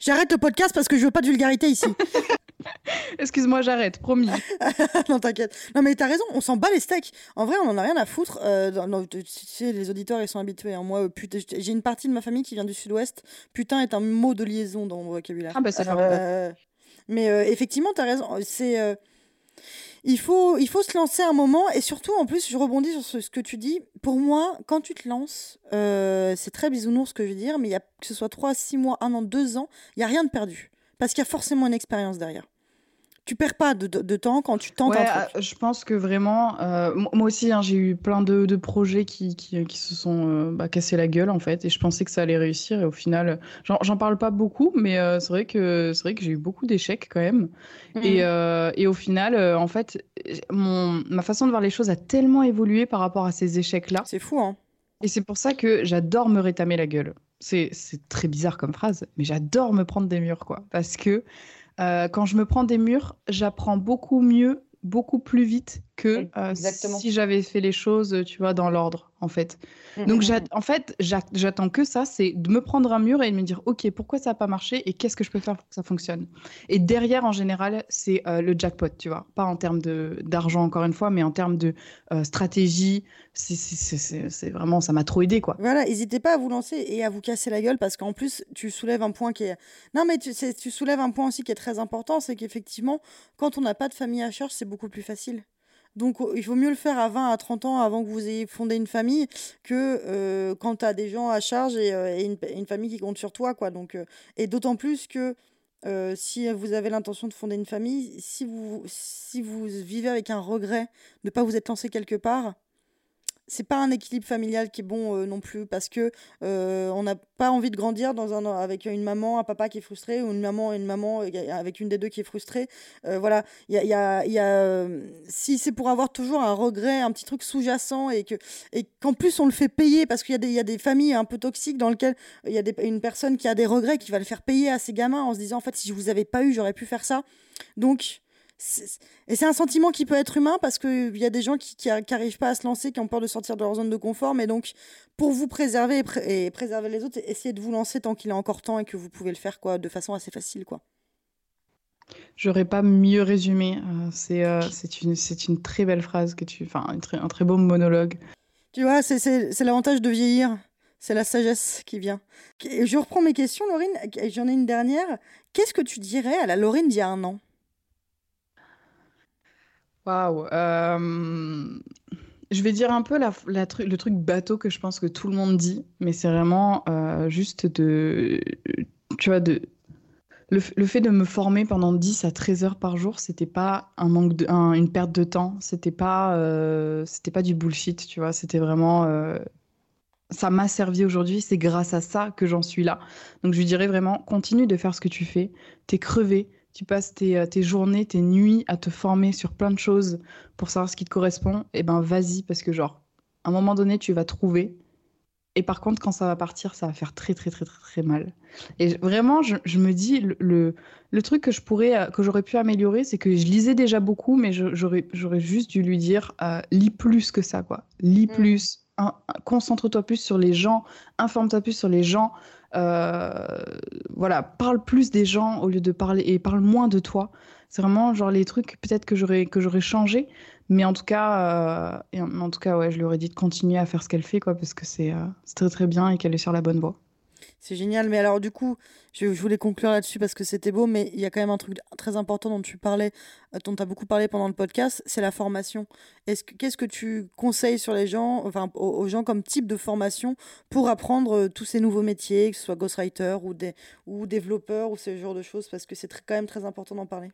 Speaker 2: J'arrête le podcast parce que je veux pas de vulgarité ici. [LAUGHS]
Speaker 3: Excuse-moi, j'arrête, promis. [LAUGHS]
Speaker 2: non, t'inquiète. Non, mais t'as raison, on s'en bat les steaks. En vrai, on en a rien à foutre. Euh, tu sais, les auditeurs, ils sont habitués. Hein. Moi, putain, j'ai une partie de ma famille qui vient du sud-ouest. Putain est un mot de liaison dans mon vocabulaire.
Speaker 3: Ah, bah, c'est euh,
Speaker 2: Mais euh, effectivement, t'as raison. C'est il faut, il faut se lancer un moment et surtout, en plus, je rebondis sur ce, que tu dis. Pour moi, quand tu te lances, euh, c'est très bisounours ce que je veux dire, mais y a, que ce soit 3, 6 mois, 1 an, 2 ans, il n'y a rien de perdu. Parce qu'il y a forcément une expérience derrière tu perds pas de, de, temps quand tu tentes un truc.
Speaker 3: Euh, je pense que vraiment, euh, moi aussi, hein, j'ai eu plein de, de projets qui, qui, qui, se sont euh, bah, cassés la gueule en fait, et je pensais que ça allait réussir, et au final, j'en parle pas beaucoup, mais c'est vrai que c'est vrai que j'ai eu beaucoup d'échecs quand même, mmh. et, et, au final, en fait, mon, ma façon de voir les choses a tellement évolué par rapport à ces échecs-là.
Speaker 2: C'est fou, hein.
Speaker 3: Et c'est pour ça que j'adore me rétamer la gueule. C'est très bizarre comme phrase, mais j'adore me prendre des murs, quoi, parce que euh, quand je me prends des murs, j'apprends beaucoup mieux, beaucoup plus vite que euh, si j'avais fait les choses, tu vois, dans l'ordre, en fait. Mm, Donc, mm, mm. en fait, j'attends que ça, c'est de me prendre un mur et de me dire, OK, pourquoi ça n'a pas marché et qu'est-ce que je peux faire pour que ça fonctionne? Et derrière, en général, c'est euh, le jackpot, tu vois. Pas en termes d'argent, encore une fois, mais en termes de euh, stratégie. C'est vraiment, ça m'a trop aidé, quoi.
Speaker 2: Voilà, n'hésitez pas à vous lancer et à vous casser la gueule parce qu'en plus, tu soulèves un point qui est. Non, mais tu, tu soulèves un point aussi qui est très important, c'est qu'effectivement, quand on n'a pas de famille à charge, c'est beaucoup plus facile. Donc il vaut mieux le faire à 20, à 30 ans avant que vous ayez fondé une famille que euh, quand tu as des gens à charge et, euh, une, famille qui compte sur toi. Quoi. Donc, euh, et d'autant plus que si vous avez l'intention de fonder une famille, si vous, si vous vivez avec un regret de ne pas vous être lancé quelque part, c'est pas un équilibre familial qui est bon euh, non plus parce que euh, on n'a pas envie de grandir dans un avec une maman un papa qui est frustré ou une maman une maman euh, avec une des deux qui est frustrée. Voilà. Il y a, y a, si c'est pour avoir toujours un regret un petit truc sous-jacent et que et qu'en plus on le fait payer parce qu'il y a des y a des familles un peu toxiques dans lesquelles il y a une personne qui a des regrets qui va le faire payer à ses gamins en se disant en fait si je vous avais pas eu j'aurais pu faire ça. Donc et c'est un sentiment qui peut être humain parce qu'il y a des gens qui n'arrivent pas à se lancer, qui ont peur de sortir de leur zone de confort. Mais donc, pour vous préserver et, préserver les autres, essayez de vous lancer tant qu'il est encore temps et que vous pouvez le faire quoi, de façon assez facile. quoi.
Speaker 3: J'aurais pas mieux résumé. Euh, c'est euh, c'est une, une, très belle phrase que tu. Enfin, un très, beau monologue.
Speaker 2: Tu vois, c'est l'avantage de vieillir. C'est la sagesse qui vient. Je reprends mes questions, Laurine. J'en ai une dernière. Qu'est-ce que tu dirais à la Laurine d'il y a un an?
Speaker 3: Waouh. Euh, je vais dire un peu le truc bateau que je pense que tout le monde dit, mais c'est vraiment euh, juste de. Tu vois, de. Le, fait de me former pendant 10 à 13 heures par jour, c'était pas un manque une perte de temps, c'était pas, euh, c'était pas du bullshit, tu vois, c'était vraiment. ça m'a servi aujourd'hui, c'est grâce à ça que j'en suis là. Donc je lui dirais vraiment, continue de faire ce que tu fais, t'es crevé, tu passes euh, tes, journées, tes nuits à te former sur plein de choses pour savoir ce qui te correspond, et eh ben vas-y, parce que genre, à un moment donné, tu vas trouver. Et par contre, quand ça va partir, ça va faire très, très, très, très, très mal. Et vraiment, je, me dis, le, le, truc que je pourrais, euh, que j'aurais pu améliorer, c'est que je lisais déjà beaucoup, mais j'aurais juste dû lui dire, euh, lis plus que ça, quoi. Lis mm. plus, concentre-toi plus sur les gens, informe-toi plus sur les gens, voilà, parle plus des gens au lieu de parler et parle moins de toi. C'est vraiment genre les trucs peut-être que j'aurais que j'aurais changé, mais en tout cas, euh, et en, tout cas, ouais, je lui aurais dit de continuer à faire ce qu'elle fait, quoi, parce que c'est euh, très très bien et qu'elle est sur la bonne voie.
Speaker 2: C'est génial. Mais alors, du coup, je, voulais conclure là-dessus parce que c'était beau, mais il y a quand même un truc très important dont tu parlais, euh, dont tu as beaucoup parlé pendant le podcast, c'est la formation. Qu'est-ce que tu conseilles sur les gens, enfin, aux, gens comme type de formation pour apprendre euh, tous ces nouveaux métiers, que ce soit ghostwriter ou, des, ou développeur ou ce genre de choses, parce que c'est quand même très important d'en parler.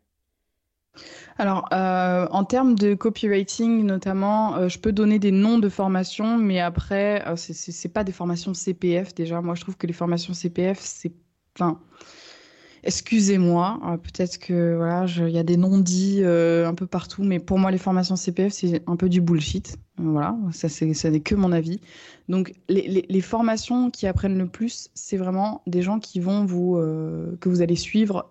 Speaker 3: Alors, euh, en termes de copywriting notamment, euh, je peux donner des noms de formations, mais après, euh, ce c'est pas des formations CPF déjà. Moi, je trouve que les formations CPF, c'est. Enfin, excusez-moi, peut-être que voilà, il y a des non-dits un peu partout, mais pour moi, les formations CPF, c'est un peu du bullshit. Voilà, ça, ça n'est que mon avis. Donc, les, les, formations qui apprennent le plus, c'est vraiment des gens qui vont vous, que vous allez suivre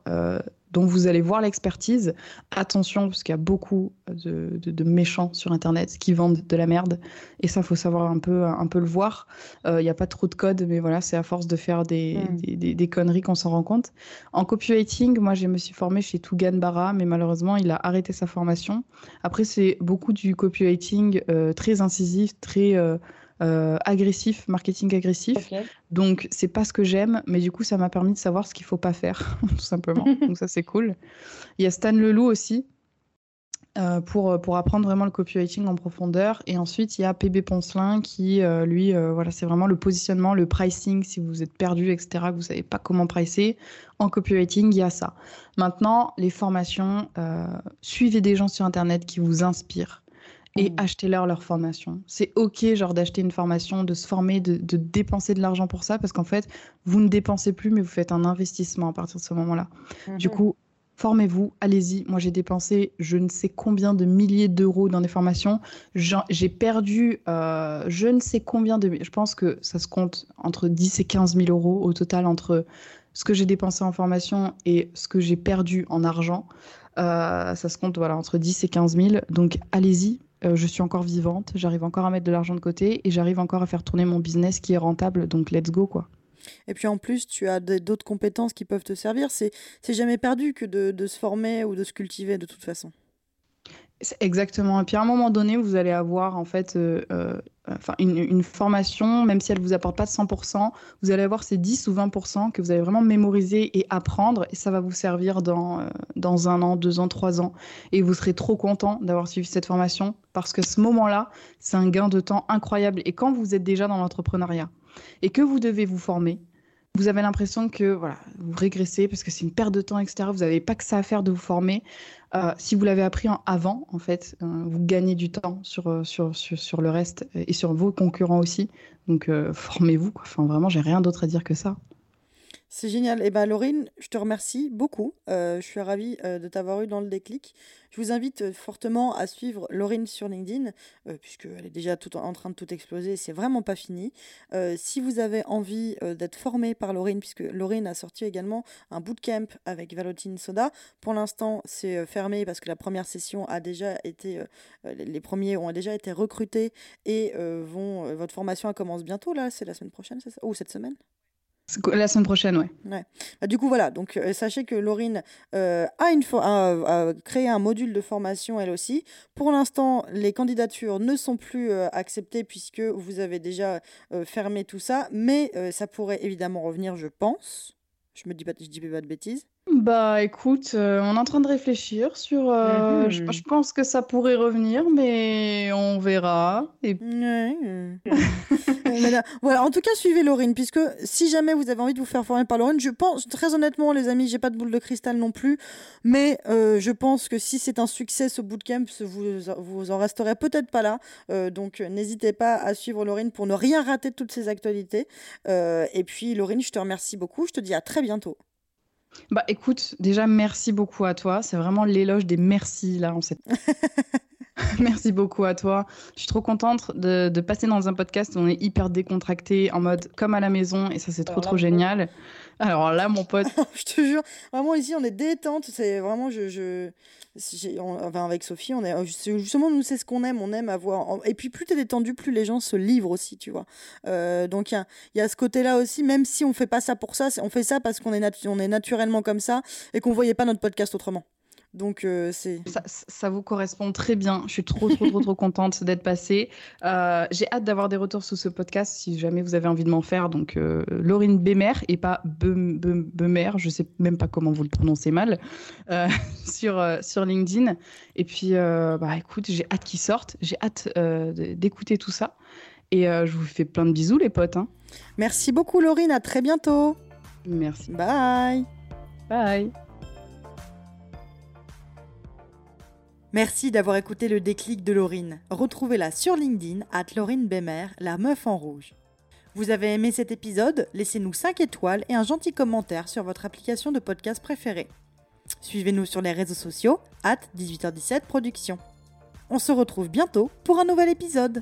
Speaker 3: dont vous allez voir l'expertise. Attention, parce qu'il y a beaucoup de, méchants sur Internet qui vendent de la merde. Et ça, faut savoir un peu, un peu le voir. Euh, il n'y a pas trop de code, mais voilà, c'est à force de faire des, hmm. des, conneries qu'on s'en rend compte. En copywriting, moi, je me suis formée chez Tougan Barra, mais malheureusement, il a arrêté sa formation. Après, c'est beaucoup du copywriting euh, très incisif, très... Euh, euh, agressif, marketing agressif. Donc c'est pas ce que j'aime, mais du coup ça m'a permis de savoir ce qu'il faut pas faire, [LAUGHS] tout simplement. [LAUGHS] Donc ça c'est cool. Il y a Stan Leloup aussi. Euh, pour, pour apprendre vraiment le copywriting en profondeur. Et ensuite, il y a PB Poncelin qui, euh, lui, voilà, c'est vraiment le positionnement, le pricing, si vous êtes perdu, etc., que vous savez pas comment pricer. En copywriting, il y a ça. Maintenant, les formations, suivez des gens sur Internet qui vous inspirent et mmh. achetez-leur leur formation. C'est OK, genre, d'acheter une formation, de se former, de, dépenser de l'argent pour ça, parce qu'en fait, vous ne dépensez plus, mais vous faites un investissement à partir de ce moment-là. Du mmh. coup, formez-vous, allez-y. Moi, j'ai dépensé je ne sais combien de milliers d'euros dans des formations. J'ai perdu euh, je ne sais combien de... Je pense que ça se compte entre 10 et 15 000 euros au total entre ce que j'ai dépensé en formation et ce que j'ai perdu en argent. Euh, ça se compte voilà, entre 10 et 15 000. Donc allez-y, euh, je suis encore vivante, j'arrive encore à mettre de l'argent de côté et j'arrive encore à faire tourner mon business qui est rentable. Donc let's go quoi.
Speaker 2: Et puis en plus, tu as d'autres compétences qui peuvent te servir. C'est jamais perdu que de, se former ou de se cultiver de toute façon.
Speaker 3: Exactement. Et puis à un moment donné, vous allez avoir en fait euh, euh, une, formation, même si elle ne vous apporte pas de 100%, vous allez avoir ces 10 ou 20% que vous allez vraiment mémoriser et apprendre et ça va vous servir dans, euh, dans un an, deux ans, trois ans. Et vous serez trop content d'avoir suivi cette formation parce que ce moment-là, c'est un gain de temps incroyable. Et quand vous êtes déjà dans l'entrepreneuriat et que vous devez vous former, vous avez l'impression que voilà, vous régressez parce que c'est une perte de temps, etc. Vous n'avez pas que ça à faire de vous former. Euh, si vous l'avez appris en avant, en fait, euh, vous gagnez du temps sur, euh, sur, sur, sur, le reste et sur vos concurrents aussi. Donc, [LAUGHS] formez-vous. Enfin, vraiment, j'ai rien d'autre à dire que ça.
Speaker 2: C'est génial. Eh ben, Laurine, je te remercie beaucoup. je suis ravie de t'avoir eu dans le déclic. Je vous invite euh, fortement à suivre Laurine sur LinkedIn, euh, puisqu'elle est déjà tout en, train de tout exploser, c'est vraiment pas fini. Euh, si vous avez envie d'être formé par Laurine, puisque Laurine a sorti également un bootcamp avec Valotine Soda, pour l'instant c'est fermé parce que la première session a déjà été, les premiers ont déjà été recrutés et vont, votre formation commence bientôt là, c'est la semaine prochaine, c'est ça? Ou cette semaine?
Speaker 3: La semaine prochaine, ouais.
Speaker 2: ouais. Bah, du coup, voilà. Donc, euh, sachez que Laurine euh, a, créé un module de formation, elle aussi. Pour l'instant, les candidatures ne sont plus euh, acceptées puisque vous avez déjà fermé tout ça. Mais ça pourrait évidemment revenir, je pense. Je me dis pas, dis pas de bêtises.
Speaker 3: Bah écoute, on est en train de réfléchir sur. Mhm. je, pense que ça pourrait revenir, mais on verra. Et... [LAUGHS]
Speaker 2: voilà, en tout cas, suivez Laurine, puisque si jamais vous avez envie de vous faire former par Laurine, je pense, très honnêtement, les amis, j'ai pas de boule de cristal non plus, mais euh, je pense que si c'est un succès ce bootcamp, vous, vous en resterez peut-être pas là. Euh, donc, n'hésitez pas à suivre Laurine pour ne rien rater de toutes ces actualités. Euh, et puis, Laurine, je te remercie beaucoup. Je te dis à très bientôt.
Speaker 3: Bah écoute, déjà merci beaucoup à toi. C'est vraiment l'éloge des merci là en cette. [LAUGHS] [LAUGHS] Merci beaucoup à toi. Je suis trop contente de, passer dans un podcast où on est hyper décontracté, en mode comme à la maison, et ça c'est trop trop génial. Alors là, mon pote. [LAUGHS]
Speaker 2: je te jure, vraiment ici on est détente. C'est vraiment, je, je... enfin, avec Sophie, on est justement nous c'est ce qu'on aime, on aime avoir. Et puis plus t'es détendu, plus les gens se livrent aussi, tu vois. Euh, donc il y, a, ce côté-là aussi, même si on fait pas ça pour ça, on fait ça parce qu'on est, on est naturellement comme ça et qu'on voyait pas notre podcast autrement. Donc euh, c'est
Speaker 3: ça, vous correspond très bien. Je suis trop trop trop trop contente d'être passée. Euh, j'ai hâte d'avoir des retours sur ce podcast si jamais vous avez envie de m'en faire. Donc euh, Laurine Bemer et pas Bemer, je sais même pas comment vous le prononcez mal [LAUGHS] sur sur LinkedIn. Et puis bah écoute, j'ai hâte qu'il sorte. J'ai hâte d'écouter tout ça. Et je vous fais plein de bisous les potes. Hein.
Speaker 2: Merci beaucoup Laurine. À très bientôt.
Speaker 3: Merci.
Speaker 2: Bye.
Speaker 3: Bye.
Speaker 2: Merci d'avoir écouté le déclic de Laurine. Retrouvez-la sur LinkedIn, at Laurine Bémer, la meuf en rouge. Vous avez aimé cet épisode? Laissez-nous 5 étoiles et un gentil commentaire sur votre application de podcast préférée. Suivez-nous sur les réseaux sociaux, at 18h17 Productions. On se retrouve bientôt pour un nouvel épisode.